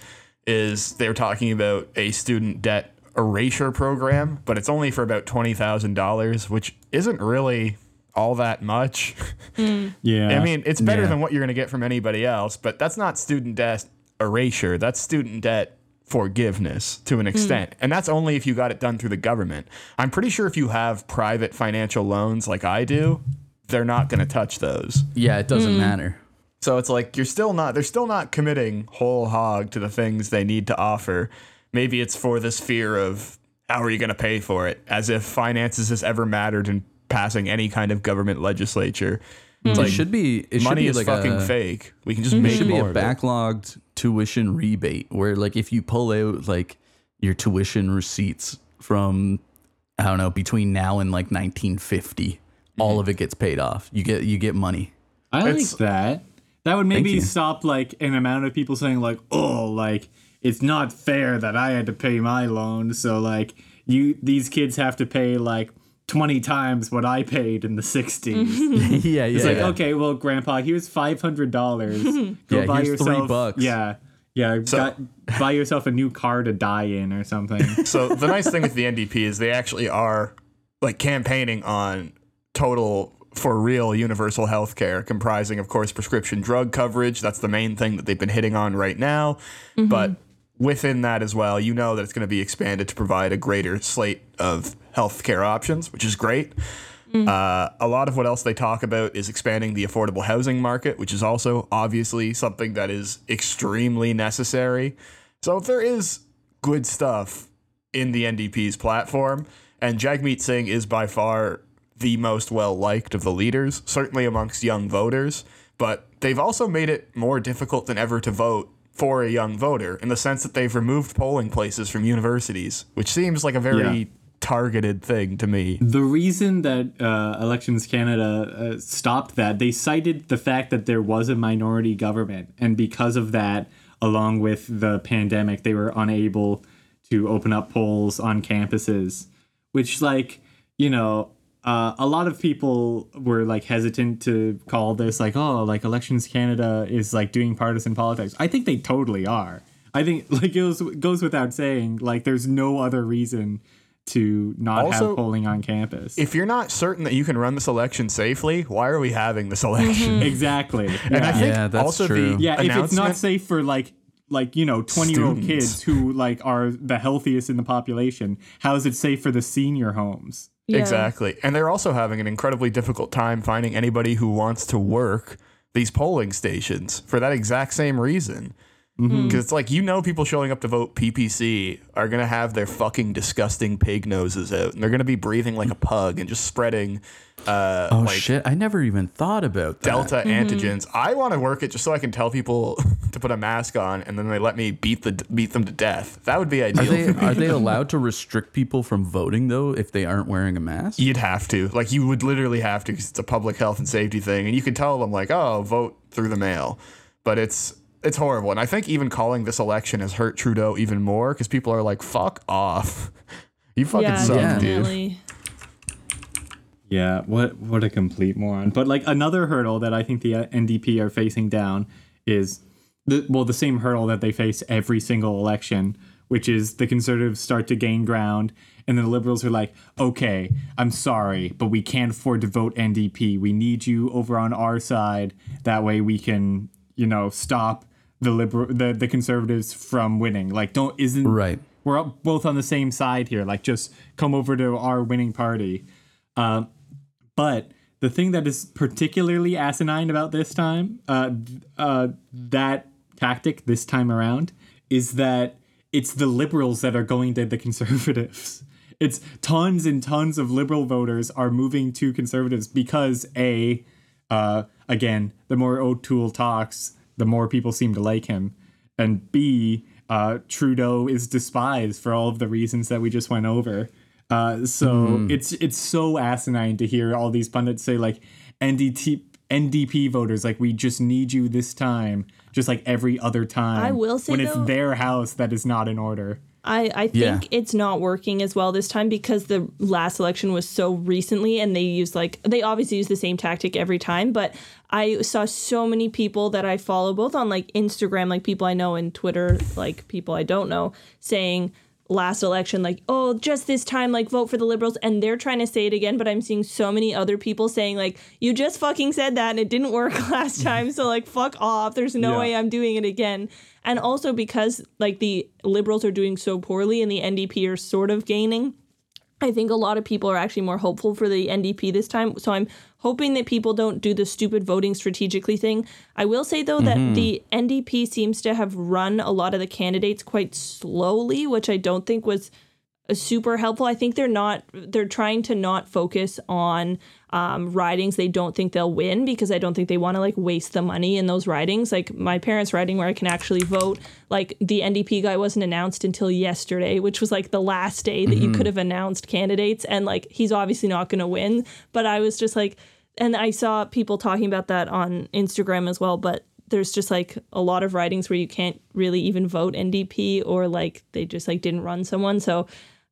is they were talking about a student debt erasure program, but it's only for about $20,000, which isn't really all that much. Yeah. I mean, it's better Yeah. than what you're going to get from anybody else, but that's not student debt erasure. That's student debt forgiveness to an hmm. extent. And that's only if you got it done through the government. I'm pretty sure if you have private financial loans like I do, they're not going to touch those. Yeah, it doesn't hmm. matter. So it's like you're still not they're still not committing whole hog to the things they need to offer. Maybe it's for this fear of how are you going to pay for it as if finances has ever mattered in passing any kind of government legislature. It's hmm. it should be. It should money be is like fucking a, fake. We can just It make should be a of it. backlogged tuition rebate where, like, if you pull out like your tuition receipts from, I don't know, between now and like 1950, all mm-hmm. of it gets paid off. You get you get money. I like that. That would maybe stop like an amount of people saying like, "Oh, like it's not fair that I had to pay my loan, so like you these kids have to pay like 20 times what I paid in the 60s." yeah, yeah. It's like, yeah. "Okay, well, grandpa, here's $500. Go Yeah, buy here's three bucks." Yeah. Yeah, got, buy yourself a new car to die in or something. So the nice thing with the NDP is they actually are like campaigning on total for real universal health care comprising of course prescription drug coverage that's the main thing that they've been hitting on right now mm-hmm. but within that as well you know that it's going to be expanded to provide a greater slate of healthcare options which is great uh, a lot of what else they talk about is expanding the affordable housing market, which is also obviously something that is extremely necessary. So there is good stuff in the NDP's platform, and Jagmeet Singh is by far the most well liked of the leaders, certainly amongst young voters. But they've also made it more difficult than ever to vote for a young voter in the sense that they've removed polling places from universities, which seems like a very Yeah. targeted thing to me. The reason that uh, Elections Canada uh, stopped that, they cited the fact that there was a minority government. And because of that, along with the pandemic, they were unable to open up polls on campuses, which, like, you know, uh, a lot of people were like hesitant to call this like, oh, like Elections Canada is like doing partisan politics. I think they totally are. I think like it was, goes without saying, like, there's no other reason to not Also, have polling on campus. if you're not certain that you can run this election safely, why are we having this election? exactly. And I think Yeah, that's also true. the yeah, if it's not safe for like like you know 20 year old kids who like are the healthiest in the population, how is it safe for the senior homes? Exactly. And they're also having an incredibly difficult time finding anybody who wants to work these polling stations for that exact same reason. Because it's like, you know, people showing up to vote PPC are going to have their fucking disgusting pig noses out and they're going to be breathing like a pug and just spreading uh, oh like shit! I never even thought about that. Delta antigens. I want to work it just so I can tell people to put a mask on and then they let me beat the beat them to death. That would be Are ideal. they for me. are they allowed to restrict people from voting though if they aren't wearing a mask? You'd have to. Like, you would literally have to because it's a public health and safety thing. And you could tell them, like, oh, vote through the mail. But it's it's horrible. And I think even calling this election has hurt Trudeau even more because people are like, fuck off. You fucking Yeah, suck, Yeah. dude. Yeah, what what a complete moron. But like another hurdle that I think the uh, NDP are facing down is the well the same hurdle that they face every single election, which is the conservatives start to gain ground and then the liberals are like, "Okay, I'm sorry, but we can't afford to vote NDP. We need you over on our side. That way we can, you know, stop the liberal the, the conservatives from winning. Like don't isn't Right. we're both on the same side here. Like, just come over to our winning party. Um, but the thing that is particularly asinine about this time, uh, uh, that tactic this time around, is that it's the liberals that are going to the conservatives. It's tons and tons of liberal voters are moving to conservatives because a, uh, again, the more O'Toole talks, the more people seem to like him, and b, uh, Trudeau is despised for all of the reasons that we just went over. Uh, so it's it's so asinine to hear all these pundits say like NDT NDP voters like we just need you this time, just like every other time. I will say, when it's though- their house that is not in order. I, I think Yeah. it's not working as well this time because the last election was so recently and they used like they obviously use the same tactic every time but I saw so many people that I follow both on like Instagram like people I know and Twitter like people I don't know saying last election like oh just this time like vote for the liberals and they're trying to say it again but I'm seeing so many other people saying like you just fucking said that and it didn't work last time so like fuck off there's no Yeah. way I'm doing it again and also because like the liberals are doing so poorly and the NDP are sort of gaining I think a lot of people are actually more hopeful for the NDP this time. So I'm hoping that people don't do the stupid voting strategically thing. I will say though that mm-hmm. the NDP seems to have run a lot of the candidates quite slowly, which I don't think was super helpful. I think they're not they're trying to not focus on um, ridings they don't think they'll win because I don't think they want to like waste the money in those ridings. Like my parents' riding where I can actually vote, like the NDP guy wasn't announced until yesterday, which was like the last day that you could have announced candidates, and like he's obviously not going to win. But I was just like, and I saw people talking about that on Instagram as well, but. There's just like a lot of ridings where you can't really even vote NDP or like they just like didn't run someone. So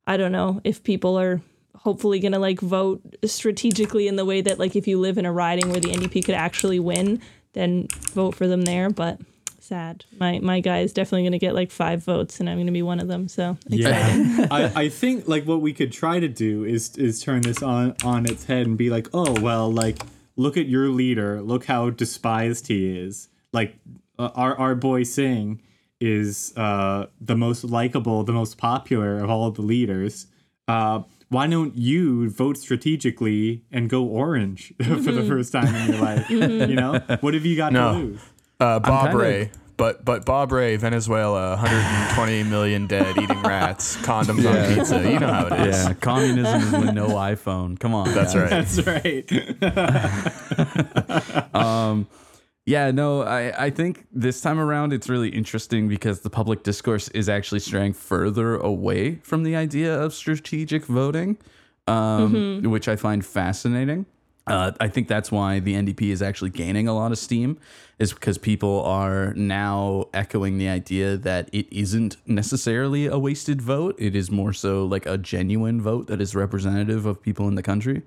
I don't know if people are hopefully going to like vote strategically in the way that like if you live in a riding where the NDP could actually win, then vote for them there. But sad, my my guy is definitely going to get like five votes, and I'm going to be one of them. So Yeah, I, I think like what we could try to do is is turn this on on its head and be like, oh well, like look at your leader, look how despised he is. Like uh, our our boy Singh is uh, the most likable, the most popular of all of the leaders. Uh, why don't you vote strategically and go orange for the first time in your life? You know, what have you got No. to lose? Uh, Bob kinda- Rae. But but Bob Rae, Venezuela, 120 million dead, eating rats, condoms on pizza. You know how it is. Yeah, communism is with no iPhone. Come on. That's guys. right. That's right. Yeah, no, I, I think this time around it's really interesting because the public discourse is actually straying further away from the idea of strategic voting, um, which I find fascinating. Uh, I think that's why the NDP is actually gaining a lot of steam, is because people are now echoing the idea that it isn't necessarily a wasted vote. It is more so like a genuine vote that is representative of people in the country,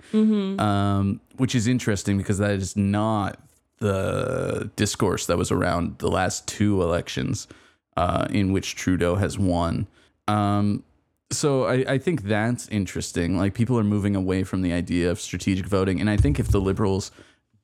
um, which is interesting because that is not the discourse that was around the last two elections uh, in which Trudeau has won. Um, so I, I think that's interesting. Like people are moving away from the idea of strategic voting, and I think if the Liberals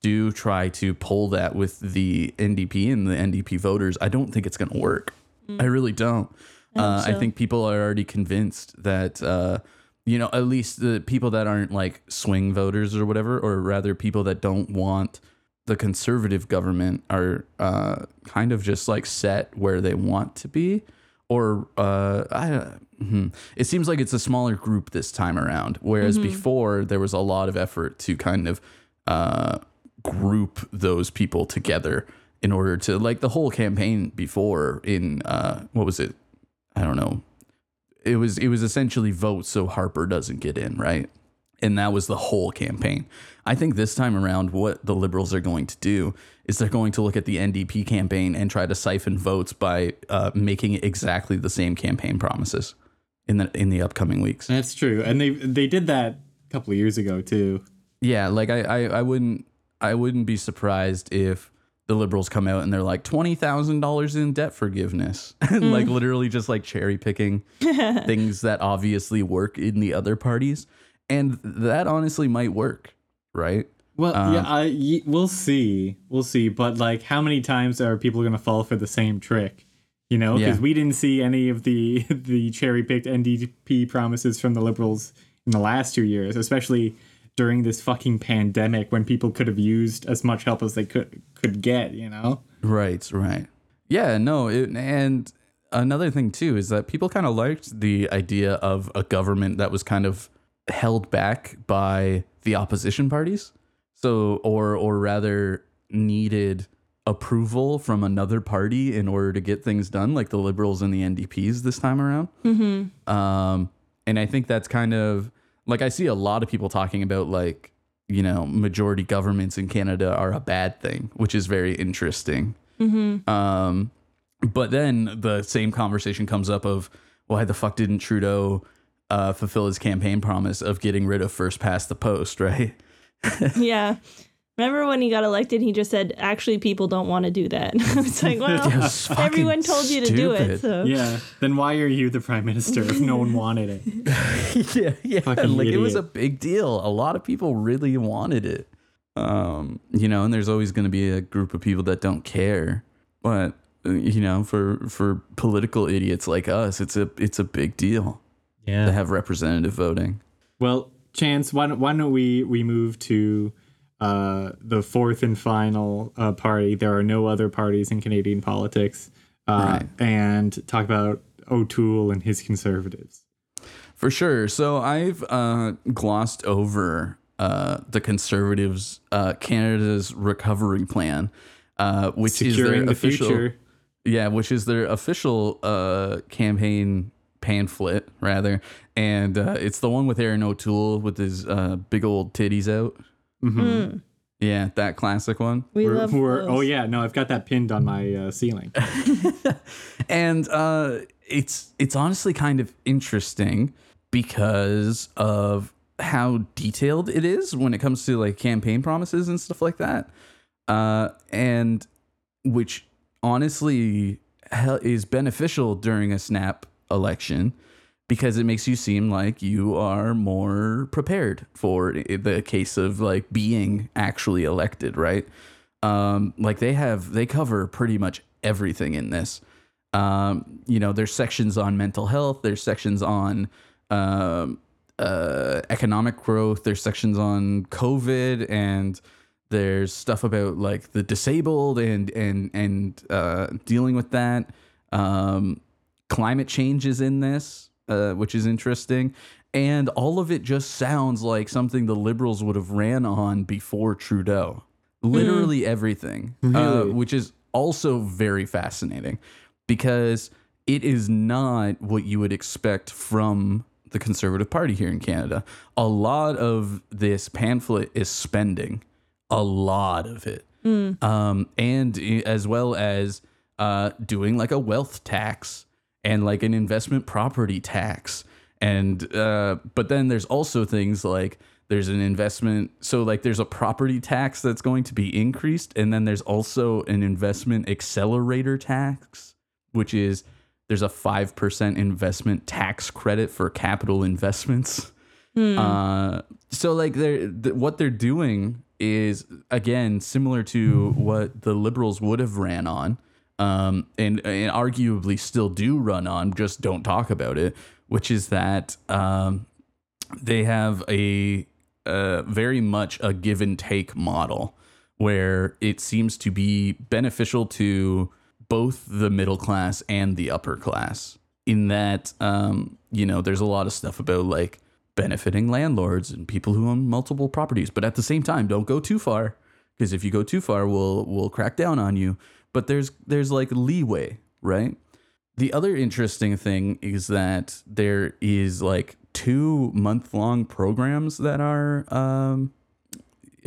do try to pull that with the NDP and the NDP voters, I don't think it's going to work. I really don't. Uh, I think people are already convinced that. Uh, you know, at least the people that aren't like swing voters or whatever, or rather people that don't want the conservative government are uh, kind of just like set where they want to be, or uh, I, hmm. it seems like it's a smaller group this time around. Whereas before there was a lot of effort to kind of uh, group those people together in order to like the whole campaign before in uh, what was it? I don't know. It was it was essentially vote so Harper doesn't get in, right? And that was the whole campaign. I think this time around, what the liberals are going to do is they're going to look at the NDP campaign and try to siphon votes by uh, making exactly the same campaign promises in the in the upcoming weeks. That's true, and they they did that a couple of years ago too. Yeah, like I, I, I wouldn't I wouldn't be surprised if the liberals come out and they're like twenty thousand dollars in debt forgiveness, and like literally just like cherry picking things that obviously work in the other parties, and that honestly might work, right? Well, yeah, um, I, y- we'll see, we'll see. But like, how many times are people going to fall for the same trick? You know, because Yeah. we didn't see any of the the cherry picked NDP promises from the liberals in the last two years, especially during this fucking pandemic when people could have used as much help as they could could get, you know? Right, right. Yeah, no, it, and another thing too is that people kind of liked the idea of a government that was kind of held back by the opposition parties. So or or rather needed approval from another party in order to get things done like the liberals and the NDPs this time around. Um and I think that's kind of like I see a lot of people talking about like you know majority governments in Canada are a bad thing, which is very interesting. Um, but then the same conversation comes up of why the fuck didn't Trudeau uh, fulfill his campaign promise of getting rid of first past the post, right? Yeah. Remember when he got elected, he just said, actually, people don't want to do that. it's like, well, It's everyone told you to do it. So, Yeah. Then why are you the prime minister if no one wanted it? yeah, yeah. Fucking like it was a big deal. A lot of people really wanted it. Um, you know, and there's always going to be a group of people that don't care. But uh, you know, for for political idiots like us, it's a it's a big deal to have representative voting. Well, Chance, why don't, why don't we we move to uh, the fourth and final uh, party? There are no other parties in Canadian politics, uh, Right. and talk about O'Toole and his conservatives. For sure. So I've uh, glossed over uh, the Conservatives' uh, Canada's recovery plan, uh, which Securing is their the official, future. yeah, which is their official uh, campaign pamphlet, rather, and uh, it's the one with Erin O'Toole with his uh, big old titties out. Mhm. Yeah, that classic one. we We're- love we're- those. oh yeah, no, I've got that pinned on my uh, ceiling. and uh, it's it's honestly kind of interesting because of how detailed it is when it comes to like campaign promises and stuff like that, uh, and which honestly is beneficial during a snap election because it makes you seem like you are more prepared for the case of like being actually elected, right? Um, like they have, they cover pretty much everything in this. Um, you know, there's sections on mental health, there's sections on um, uh, economic growth, there's sections on COVID, and there's stuff about like the disabled and and and uh, dealing with that. Um, climate change is in this, uh, which is interesting. And all of it just sounds like something the liberals would have ran on before Trudeau. Literally everything, uh, which is also very fascinating because it is not what you would expect from the Conservative Party here in Canada. A lot of this pamphlet is spending, a lot of it, um, and as well as uh, doing like a wealth tax and like an investment property tax. And uh, but then there's also things like there's an investment so like there's a property tax that's going to be increased and then there's also an investment accelerator tax which is there's a 5% investment tax credit for capital investments. Uh, so like they're th- what they're doing is again similar to what the liberals would have ran on um, and, and arguably still do run on just don't talk about it which is that um, they have a very much a give and take model where it seems to be beneficial to both the middle class and the upper class in that um, you know there's a lot of stuff about like benefiting landlords and people who own multiple properties but at the same time don't go too far because if you go too far we'll we'll crack down on you but there's there's like leeway right the other interesting thing is that there is like two month long programs that are um,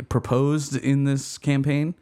proposed in this campaign,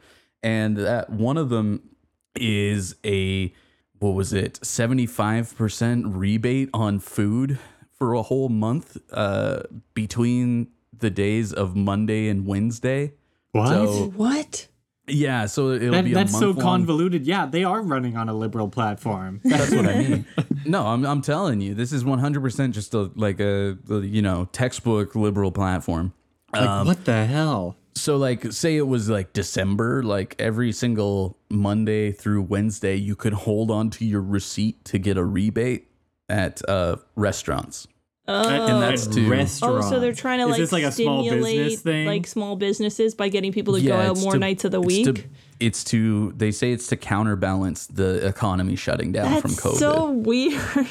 and that one of them is a what was it seventy five percent rebate on food for a whole month uh, between the days of Monday and Wednesday. What? So What? Yeah, so it'll That- be a that's so convoluted. Yeah, they are running on a liberal platform. That's what I mean. no, I'm I'm telling you, this is 100% just a like a, a, you know textbook liberal platform. like, Um, what the hell? So like, say it was like December, like every single Monday through Wednesday, you could hold on to your receipt to get a rebate at uh, restaurants. And that's to- restaurant. Oh, so they're trying to like, like stimulate thing? like small businesses by getting people to go out more to- nights of the it's week. To, it's to they say it's to counterbalance the economy shutting down That's from COVID. so weird.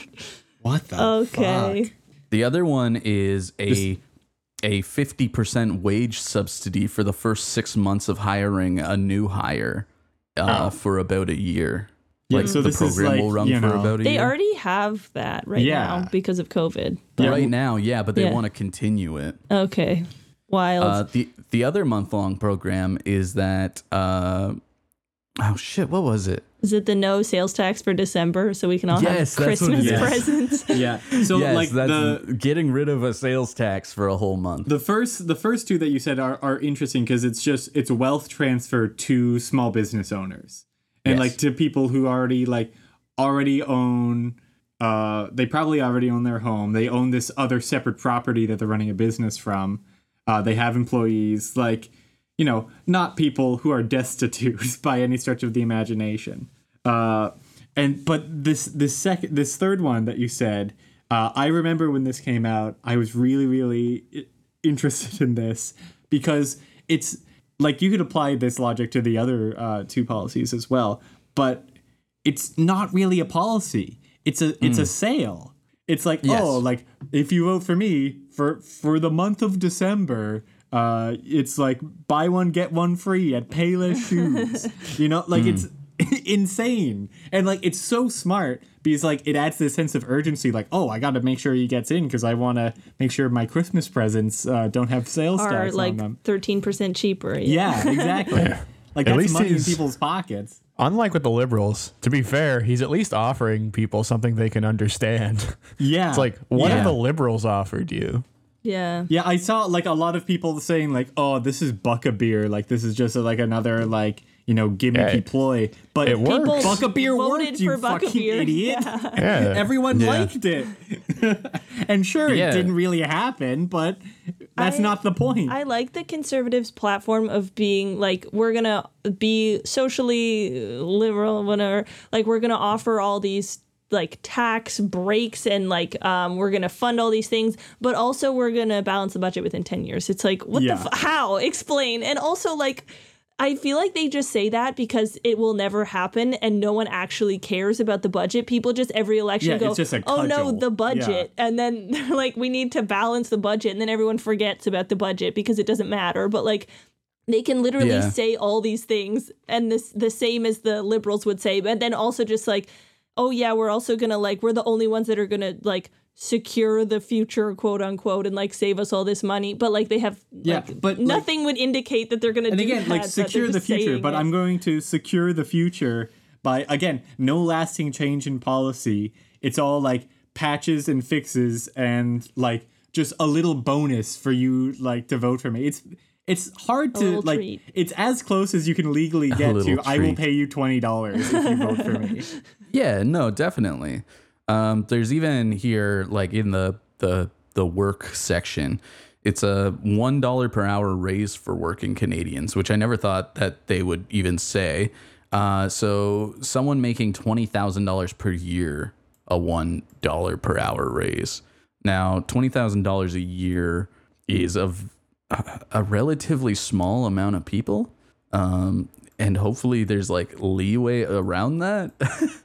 what the okay. fuck? The other one is a a fifty percent wage subsidy for the first six months of hiring a new hire uh, for about a year. Like so the this is program will run you for know- about a They year. already have that right Yeah. now because of COVID. But, right now, yeah, but they Yeah. want to continue it. Okay. Wild. Uh, the the other month long program is that uh, oh shit, what was it? Is it the no sales tax for December so we can all Yes, have that's what it Christmas presents? Yeah. So yes, like that's the getting rid of a sales tax for a whole month. the first the first two that you said are, are interesting because it's just it's wealth transfer to small business owners and Yes. like to people who already like already own uh they probably already own their home. They own this other separate property that they're running a business from. Uh they have employees. Like you know not people who are destitute by any stretch of the imagination. Uh and but this this second this third one that you said uh, i remember when this came out i was really really interested in this because it's like you could apply this logic to the other uh, two policies as well but it's not really a policy. It's a it's a sale. It's like Yes. oh like if you vote for me for for the month of december uh it's like buy one get one free at payless shoes. You know like it's insane and like it's so smart because like it adds this sense of urgency like oh i gotta make sure he gets in because i want to make sure my christmas presents uh, don't have sales Are tax like on them 13% cheaper. yeah exactly like At that's least money in people's pockets Unlike with the liberals, to be fair, he's at least offering people something they can understand. yeah It's like, what yeah. have the liberals offered you? Yeah. Yeah, I saw like a lot of people saying like, "Oh, this is buck a beer. Like this is just like another like you know gimmicky Yeah, ploy." But it works. People buck a beer voted worked, you for Buck a fucking Beer. idiot. Yeah. Everyone Yeah. liked it, and sure, Yeah. it didn't really happen, but that's I- not the point. I like the conservatives' platform of being like, we're going to be socially liberal, whatever. Like, we're going to offer all these like tax breaks and like um we're going to fund all these things but also we're going to balance the budget within 10 years it's like what Yeah. the f- how explain and also like I feel like they just say that because it will never happen and no one actually cares about the budget. People just every election Yeah, go, just "Oh no, the budget." And then they're like, "We need to balance the budget." And then everyone forgets about the budget because it doesn't matter. But like they can literally Yeah. say all these things and this the same as the liberals would say, but then also just like, "Oh yeah, we're also going to like we're the only ones that are going to like secure the future, quote unquote, and like save us all this money." But like they have Yeah, like, but, like- nothing would indicate that they're going to and do again, that, like secure the future, but it. I'm going to secure the future by again, no lasting change in policy. It's all like patches and fixes and like just a little bonus for you like to vote for me. It's it's hard to like treat. it's as close as you can legally get to little I will pay you twenty dollars if you vote for me. Yeah, no, definitely. Um, there's even here, like in the the the work section, it's a one dollar per hour raise for working Canadians, which I never thought that they would even say. Uh, so someone making twenty thousand dollars per year, a one dollar per hour raise. Now, twenty thousand dollars a year is of a, a relatively small amount of people. Um, and hopefully there's like leeway around that.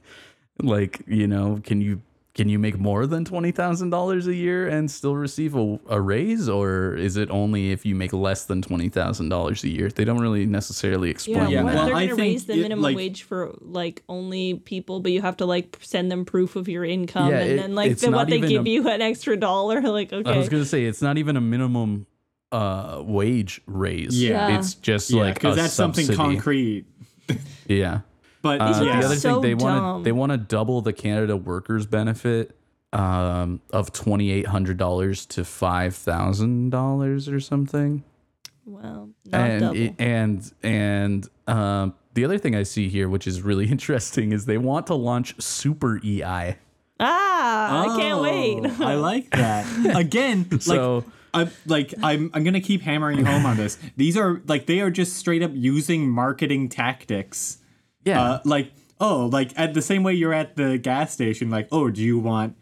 like you know can you can you make more than $20000 a year and still receive a, a raise or is it only if you make less than $20000 a year they don't really necessarily explain Yeah, Yeah, what well, they're I going to think raise the it, minimum like- wage for like only people, but you have to like send them proof of your income, Yeah, and it- then like it's then what they give a- you an extra dollar. Like okay. i was going to say it's not even a minimum uh wage raise Yeah. Yeah. it's just Yeah, like because a that's something concrete. yeah But Uh, yeah, the other so thing they want to they want to double the Canada Workers benefit um, of twenty eight hundred dollars to five thousand dollars or something. well, not and double. it- and and um, the other thing I see here, which is really interesting, is they want to launch Super EI. ah, I can't wait. Oh, I like that. Again, like So- I'm like I'm I'm gonna keep hammering home on this. These are like they are just straight up using marketing tactics. Yeah, Uh, like oh, like at the same way you're at the gas station. Like oh, do you want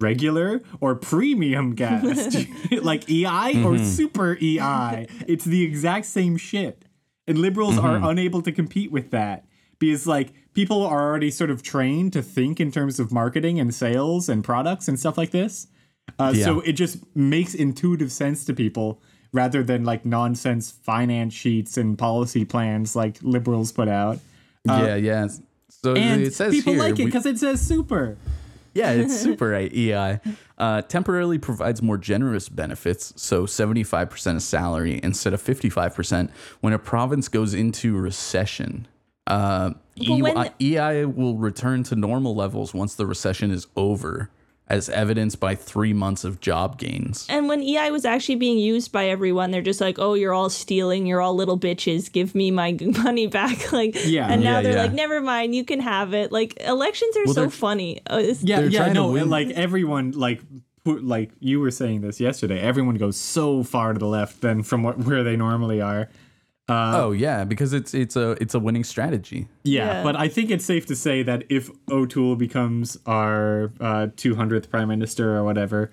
regular or premium gas? like EI or super EI? It's the exact same shit. And liberals are unable to compete with that because like people are already sort of trained to think in terms of marketing and sales and products and stuff like this. Uh, So it just makes intuitive sense to people rather than like nonsense finance sheets and policy plans like liberals put out. Yeah, yeah. So And it says people here, like it because it says super. Yeah, it's super. EI uh, temporarily provides more generous benefits, so 75% of salary instead of 55% when a province goes into recession. Uh, when- EI will return to normal levels once the recession is over, as evidenced by three months of job gains. And when EI was actually being used by everyone, they're just like, "Oh, you're all stealing. You're all little bitches. Give me my money back." Like, Yeah. And now Yeah, they're yeah. like, "Never mind. You can have it." Like, elections are Well, so funny. Uh, it's- Yeah, yeah, no, win. like everyone, like put, like you were saying this yesterday. Everyone goes so far to the left than from what, where they normally are. Oh yeah, because it's it's a it's a winning strategy. Yeah, Yeah. but I think it's safe to say that if O'Toole becomes our uh, 200th prime minister or whatever,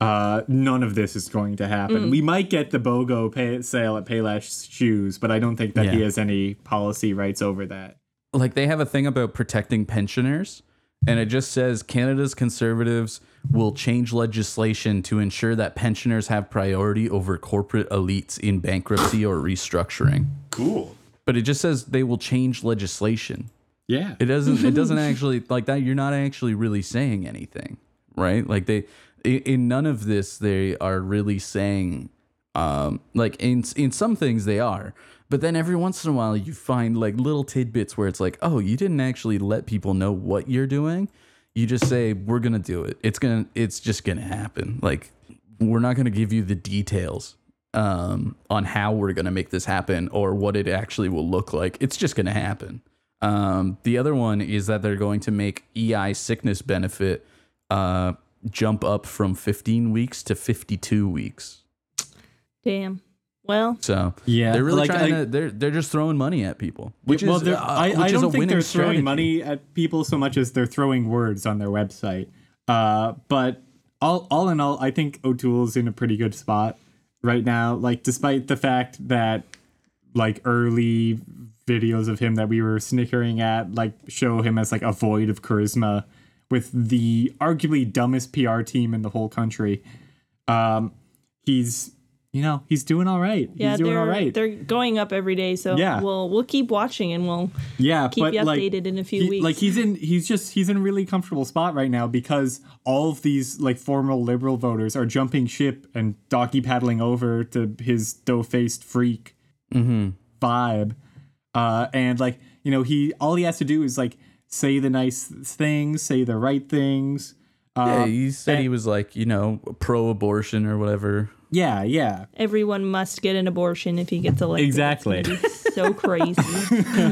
uh, none of this is going to happen. We might get the BOGO pay- sale at Payless Shoes, but I don't think that he has any policy rights over that. like they have a thing about protecting pensioners and it just says Canada's conservatives will change legislation to ensure that pensioners have priority over corporate elites in bankruptcy or restructuring. Cool. But it just says they will change legislation. Yeah. It doesn't it doesn't actually like that you're not actually really saying anything, right? Like they in none of this they are really saying um like in in some things they are but then every once in a while you find like little tidbits where it's like oh you didn't actually let people know what you're doing. You just say we're gonna do it. It's gonna it's just gonna happen. Like we're not gonna give you the details um on how we're gonna make this happen or what it actually will look like. It's just gonna happen. Um the other one is that they're going to make ei sickness benefit uh jump up from 15 weeks to 52 weeks. Damn. Well, so Yeah, they're really like, trying I- to. They're they're just throwing money at people, which well, is they're- uh, I, which I is don't a think winning they're strategy. throwing money at people so much as they're throwing words on their website. Uh, but all all in all, I think O'Toole's in a pretty good spot right now. Like, despite the fact that like early videos of him that we were snickering at like show him as like a void of charisma with the arguably dumbest PR team in the whole country. Um, he's you know he's doing all right. yeah, he's doing they're all right. they're going up every day. So Yeah. we'll we'll keep watching and we'll yeah keep but you like, updated in a few he- weeks. like he's in he's just he's in a really comfortable spot right now because all of these like formal liberal voters are jumping ship and doggy paddling over to his dough-faced freak vibe uh and like you know he all he has to do is like say the nice things say the right things Yeah, uh, he said he was like you know pro-abortion or whatever. Yeah yeah Everyone must get an abortion if he gets elected. Exactly. gonna be so crazy.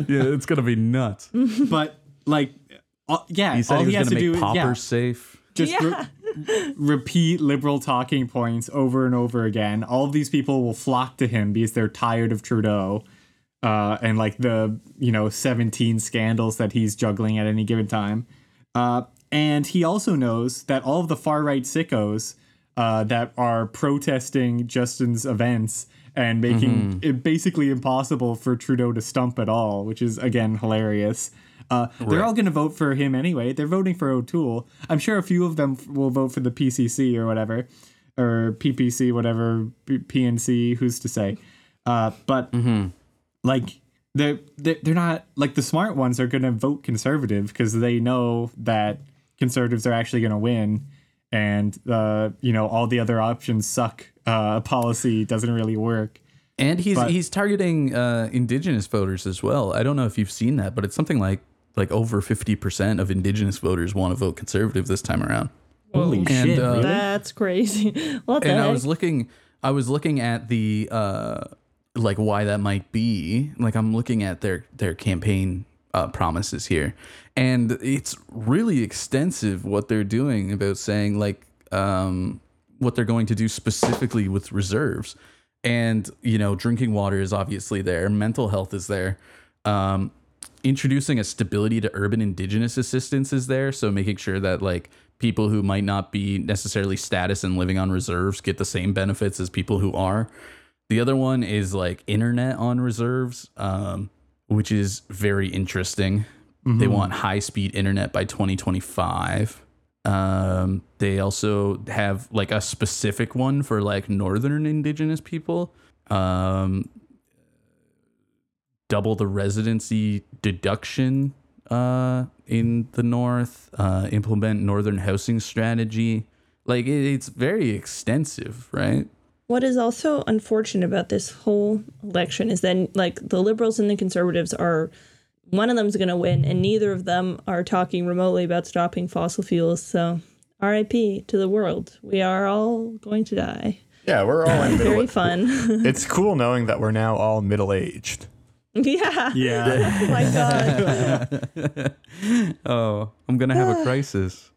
yeah, it's gonna be nuts. but like uh, yeah He said all he was has gonna to make do is yeah, safe. just re- repeat liberal talking points over and over again. All of these people will flock to him because they're tired of Trudeau uh, and like the you know 17 scandals that he's juggling at any given time. Uh, and he also knows that all of the far right sickos uh, that are protesting Justin's events and making it basically impossible for Trudeau to stump at all, which is again hilarious. Uh, they're all going to vote for him anyway. They're voting for O'Toole. I'm sure a few of them f- will vote for the PCC or whatever, or PPC, whatever, PNC, who's to say. Uh, but like they're, they're they're not like the smart ones are going to vote conservative because they know that conservatives are actually going to win and uh you know all the other options suck uh policy doesn't really work And he's But- he's targeting uh, indigenous voters as well. I don't know if you've seen that, but it's something like like over fifty percent of indigenous voters want to vote conservative this time around. holy And, shit uh, really? That's crazy. What and heck? I was looking I was looking at the uh like why that might be. Like I'm looking at their their campaign uh, promises here. And it's really extensive what they're doing about saying like um what they're going to do specifically with reserves. And you know, drinking water is obviously there, mental health is there. Um introducing a stability to urban indigenous assistance is there. So making sure that like people who might not be necessarily status and living on reserves get the same benefits as people who are. The other one is like internet on reserves, um, which is very interesting. They want high speed internet by 2025. Um, they also have like a specific one for like northern indigenous people. Um, double the residency deduction uh, in the north, uh, implement northern housing strategy. Like it, it's very extensive, right? What is also unfortunate about this whole election is that like the liberals and the conservatives are one of them's going to win and neither of them are talking remotely about stopping fossil fuels. So RIP to the world. We are all going to die. Yeah, we're all in Very fun. It's cool knowing that we're now all middle aged. yeah. Yeah. Oh my god. Oh, I'm gonna have a crisis.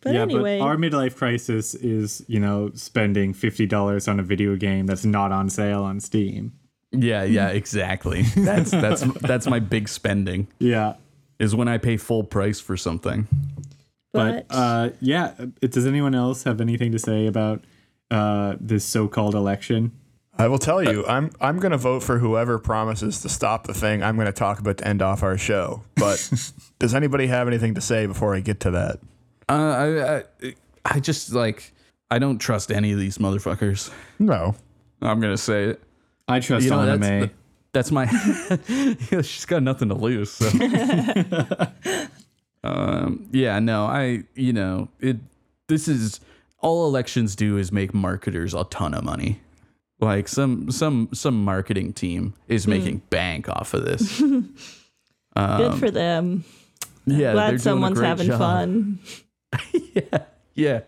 But yeah, anyway, but our midlife crisis is, you know, spending $50 on a video game that's not on sale on Steam. Yeah, yeah, exactly. That's that's that's my big spending Yeah. is when I pay full price for something. But, but uh, yeah, it- does anyone else have anything to say about uh, this so-called election? I will tell you, I'm I'm gonna vote for whoever promises to stop the thing I'm gonna talk about to end off our show. But does anybody have anything to say before I get to that? Uh, I, I I just like I don't trust any of these motherfuckers. No. I'm gonna say it. I trust You know, Anna that's, May. that's my. Yeah, She's got nothing to lose. So. um. Yeah. No. I. You know. It. This is all elections do is make marketers a ton of money. Like some some some marketing team is making bank off of this. good for them. Yeah. Glad someone's having job. fun. Yeah. yeah.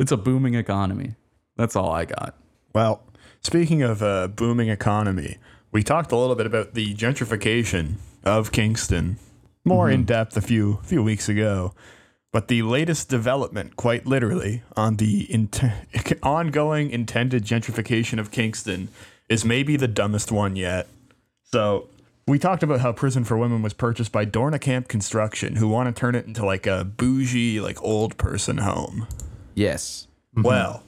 It's a booming economy. That's all I got. Well, speaking of a booming economy, we talked a little bit about the gentrification of Kingston more in mm-hmm. depth a few few weeks ago. But the latest development, quite literally, on the int- ongoing intended gentrification of Kingston is maybe the dumbest one yet. So, we talked about how Prison for Women was purchased by Doornekamp Construction, who want to turn it into like a bougie, like old person home. Yes. Mm-hmm. Well,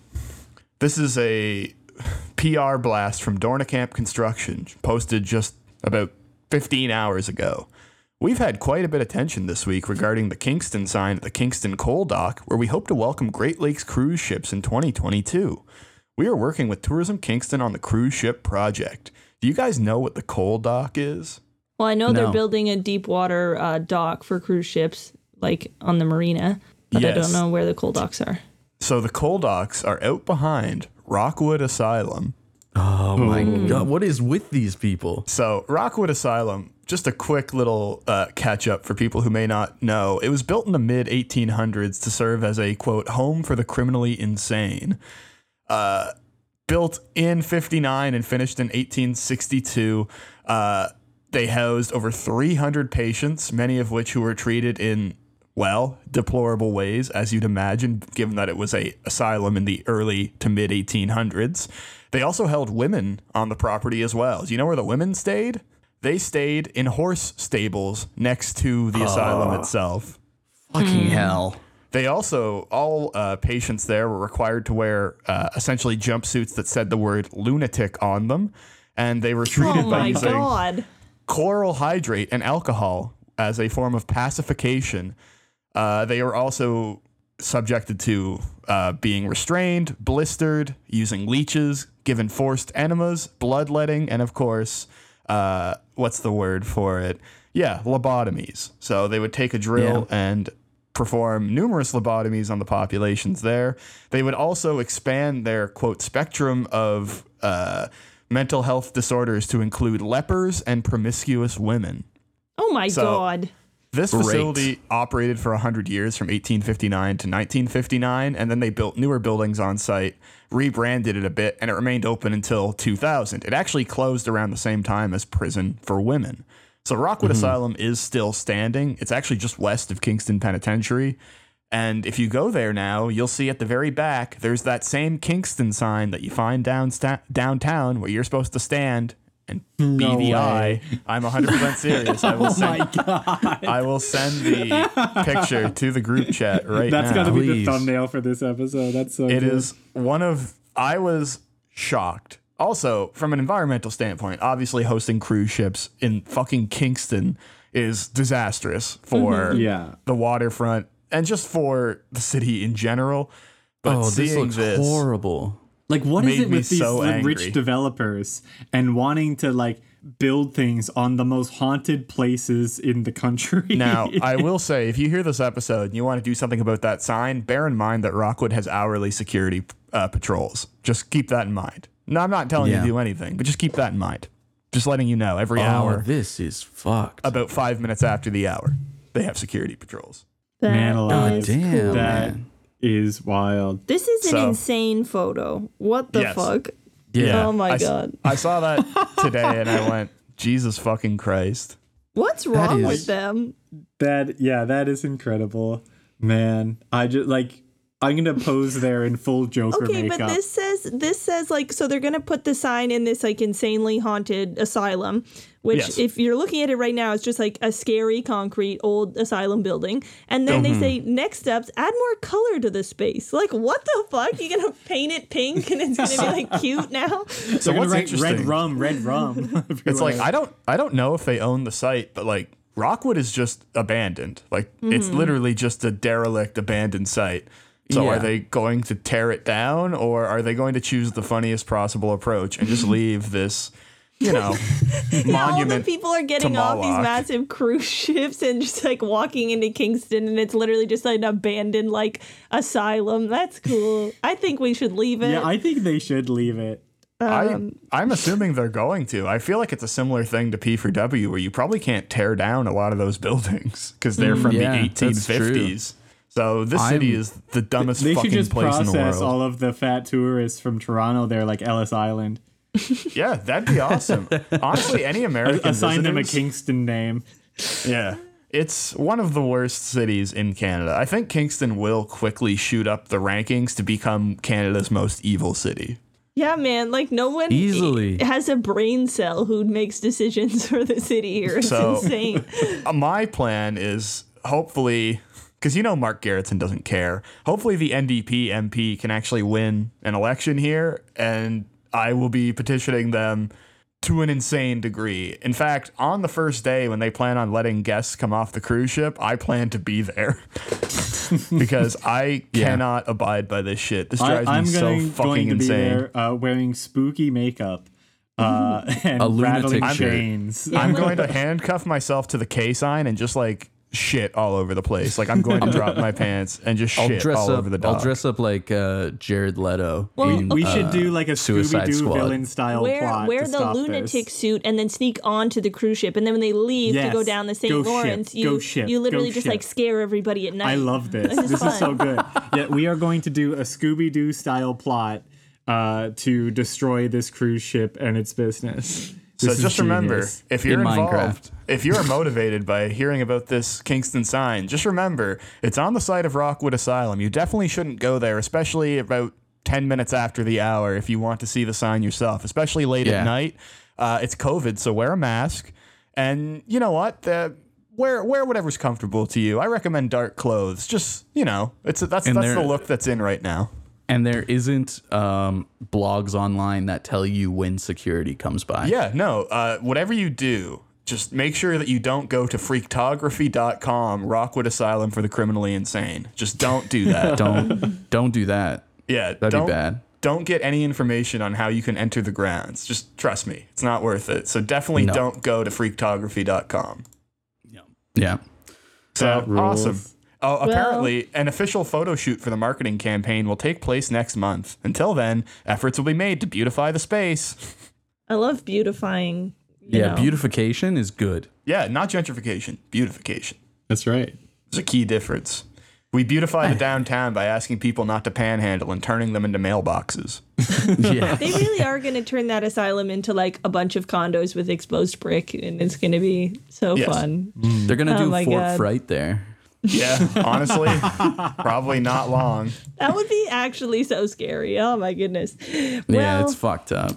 this is a PR blast from Doornekamp Construction, posted just about 15 hours ago. We've had quite a bit of attention this week regarding the Kingston sign at the Kingston Coal Dock, where we hope to welcome Great Lakes cruise ships in 2022. We are working with Tourism Kingston on the cruise ship project. Do you guys know what the coal dock is? Well, I know No. they're building a deep water uh, dock for cruise ships, like on the marina, but I don't know where the coal docks are. So the coal docks are out behind Rockwood Asylum, Oh my god. What is with these people? So, Rockwood Asylum, just a quick little uh, catch up for people who may not know. It was built in the mid 1800s to serve as a quote, home for the criminally insane. Uh, built in 59 and finished in 1862. Uh, they housed over 300 patients, many of which who were treated in well, deplorable ways, as you'd imagine, given that it was a asylum in the early to mid 1800s. They also held women on the property as well. Do you know where the women stayed? They stayed in horse stables next to the asylum itself. Fucking hell. They also, all uh, patients there were required to wear uh, essentially jumpsuits that said the word lunatic on them. And they were treated Oh by using god. chloral hydrate and alcohol as a form of pacification. Uh, they were also subjected to uh, being restrained, blistered, using leeches, given forced enemas, bloodletting, and of course, uh, what's the word for it? Yeah, lobotomies. So they would take a drill and perform numerous lobotomies on the populations there. They would also expand their quote spectrum of uh, mental health disorders to include lepers and promiscuous women. Oh my So- god. This Great. facility operated for 100 years from 1859 to 1959, and then they built newer buildings on site, rebranded it a bit, and it remained open until 2000. It actually closed around the same time as Prison for Women. So Rockwood mm-hmm. Asylum is still standing. It's actually just west of Kingston Penitentiary. And if you go there now, you'll see at the very back, there's that same Kingston sign that you find down downtown where you're supposed to stand and be the eye. I'm 100% serious. I will Oh send, my god. I will send the picture to the group chat right now. That's now. gotta be the thumbnail for this episode. That's so It good. is one of I was shocked. Also, from an environmental standpoint, obviously hosting cruise ships in fucking Kingston is disastrous for Yeah. the waterfront and just for the city in general. But oh, this seeing looks this, horrible. Like, what is it with these so rich developers and wanting to like build things on the most haunted places in the country? Now, I will say, if you hear this episode and you want to do something about that sign, bear in mind that Rockwood has hourly security uh, patrols. Just keep that in mind. No, I'm not telling you Yeah. to do anything, but just keep that in mind. Just letting you know every Oh, hour, this is fucked. about five minutes after the hour, they have security patrols. That Man alive. is Damn, cool. that man. is wild. This is an So- insane photo. What the Yes. fuck? Yeah. Oh my I, s- god. I saw that today and I went, Jesus fucking Christ. What's wrong is- with them? That yeah, that is incredible, man. I just like I'm gonna pose there in full Joker Okay, makeup. but this says this says like so they're gonna put the sign in this like insanely haunted asylum, which Yes. if you're looking at it right now, it's just like a scary concrete old asylum building. And then Mm-hmm. they say next steps, add more color to the space. Like what the fuck? You gonna paint it pink and it's gonna be like cute now? So They're what's write red rum, red rum. It's like. I don't I don't know if they own the site, but like Rockwood is just abandoned. Like it's Mm-hmm. literally just a derelict abandoned site. So Yeah. are they going to tear it down or are they going to choose the funniest possible approach and just leave this, you know, Yeah, all the monument? people are getting off these massive cruise ships and just like walking into Kingston and it's literally just like an abandoned like asylum. That's cool. I think we should leave it. Yeah, I think they should leave it. I, um, I'm assuming they're going to. I feel like it's a similar thing to P4W, where you probably can't tear down a lot of those buildings because they're mm, from Yeah, the that's true. 1850s. So this city I'm- is the dumbest They should fucking just place in the process world. all of the fat tourists from Toronto there, like Ellis Island. Yeah, that'd be awesome. Honestly, any American Assign them a Kingston name. Yeah. It's one of the worst cities in Canada. I think Kingston will quickly shoot up the rankings to become Canada's most evil city. Yeah, man. Like no one Easily. has a brain cell who makes decisions for the city here. It's So- insane. Uh, My plan is hopefully, because you know Mark Gerretsen doesn't care. Hopefully, the NDP MP can actually win an election here, and I will be petitioning them to an insane degree. In fact, on the first day when they plan on letting guests come off the cruise ship, I plan to be there because I cannot abide by this shit. This drives I'm me so going, fucking going to be insane. there uh, wearing spooky makeup uh, and A rattling lunatic shirt. chains. I'm going to handcuff myself to the K sign and just like shit all over the place. Like I'm going to drop my pants and just I'll shit dress all up. over the dock. I'll dress up like uh, Jared Leto. Well, in, we uh, should do like a Suicide Scooby Doo villain style wear plot. wear to the stop lunatic this. suit and then sneak onto the cruise ship. And then when they leave to go down the St. Go ship. Lawrence, Go you ship. you literally Go just ship. like scare everybody at night. I love this. This is This is so good. Yeah, we are going to do a Scooby Doo style plot uh, to destroy this cruise ship and its business. So This just remember, if you're In involved, Minecraft. if you're motivated by hearing about this Kingston sign, just remember it's on the site of Rockwood Asylum. You definitely shouldn't go there, especially about 10 minutes after the hour if you want to see the sign yourself, especially late Yeah. at night. Uh, it's COVID, so wear a mask. And you know what? The, wear wear whatever's comfortable to you. I recommend dark clothes. Just you know, it's that's And that's the look that's in right now. And there isn't um, blogs online that tell you when security comes by. Yeah, no. Uh, whatever you do, just make sure that you don't go to freaktography.com, Rockwood Asylum for the Criminally Insane. Just don't do that. Don't don't do that. yeah, That'd don't, be bad. Don't get any information on how you can enter the grounds. Just trust me, it's not worth it. So definitely No. don't go to freaktography.com. Yeah. Yeah. So That Uh, rules. awesome. Oh, apparently, an official photo shoot for the marketing campaign will take place next month. Until then, efforts will be made to beautify the space. I love beautifying. you Yeah. know. Beautification is good. Yeah, not gentrification, beautification. That's right. There's a key difference. We beautify the downtown by asking people not to panhandle and turning them into mailboxes. Yeah. They really are going to turn that asylum into like a bunch of condos with exposed brick, and it's going to be so Yes. fun. They're gonna Oh do my Fort God. Fright there. Yeah, honestly, probably not long. That would be actually so scary. Oh my goodness. yeah, it's fucked up.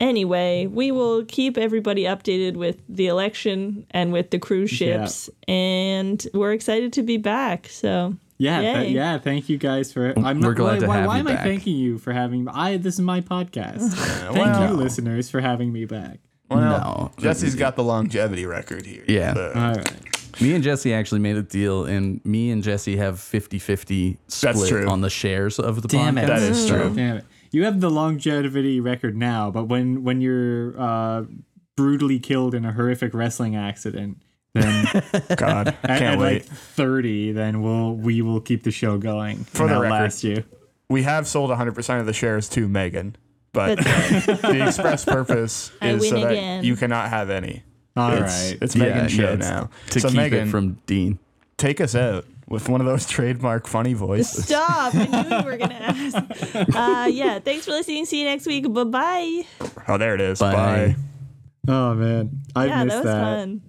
anyway, we will keep everybody updated with the election and with the cruise ships, and we're excited to be back. So Yeah, th- yeah. Thank you guys for. I'm We're not, glad why, to why, have why you am I thanking you for having? I this is my podcast. Thank well- you, listeners, for having me back. Well, No. Jesse's got the longevity record here. Yeah. But- All right. Me and Jesse actually made a deal, and me and Jesse have 50 50 split true. on the shares of the Damn podcast. it. That is true. Damn it. You have the longevity record now, but when when you're uh, brutally killed in a horrific wrestling accident, then God, at, can't at wait. like 30, then we'll we will keep the show going For and the record. outlast you. we have sold 100% of the shares to Megan, but the express purpose I is win so that again. you cannot have any. All right. it's, It's Yeah, Megan's yeah, show it's now. To so keep Megan, it from Dean. take us out with one of those trademark funny voices. Stop! I knew you were gonna ask. Uh, yeah, thanks for listening. See you next week. Bye bye. Oh, there it is. Bye. Bye. oh man, I Yeah, missed that was fun.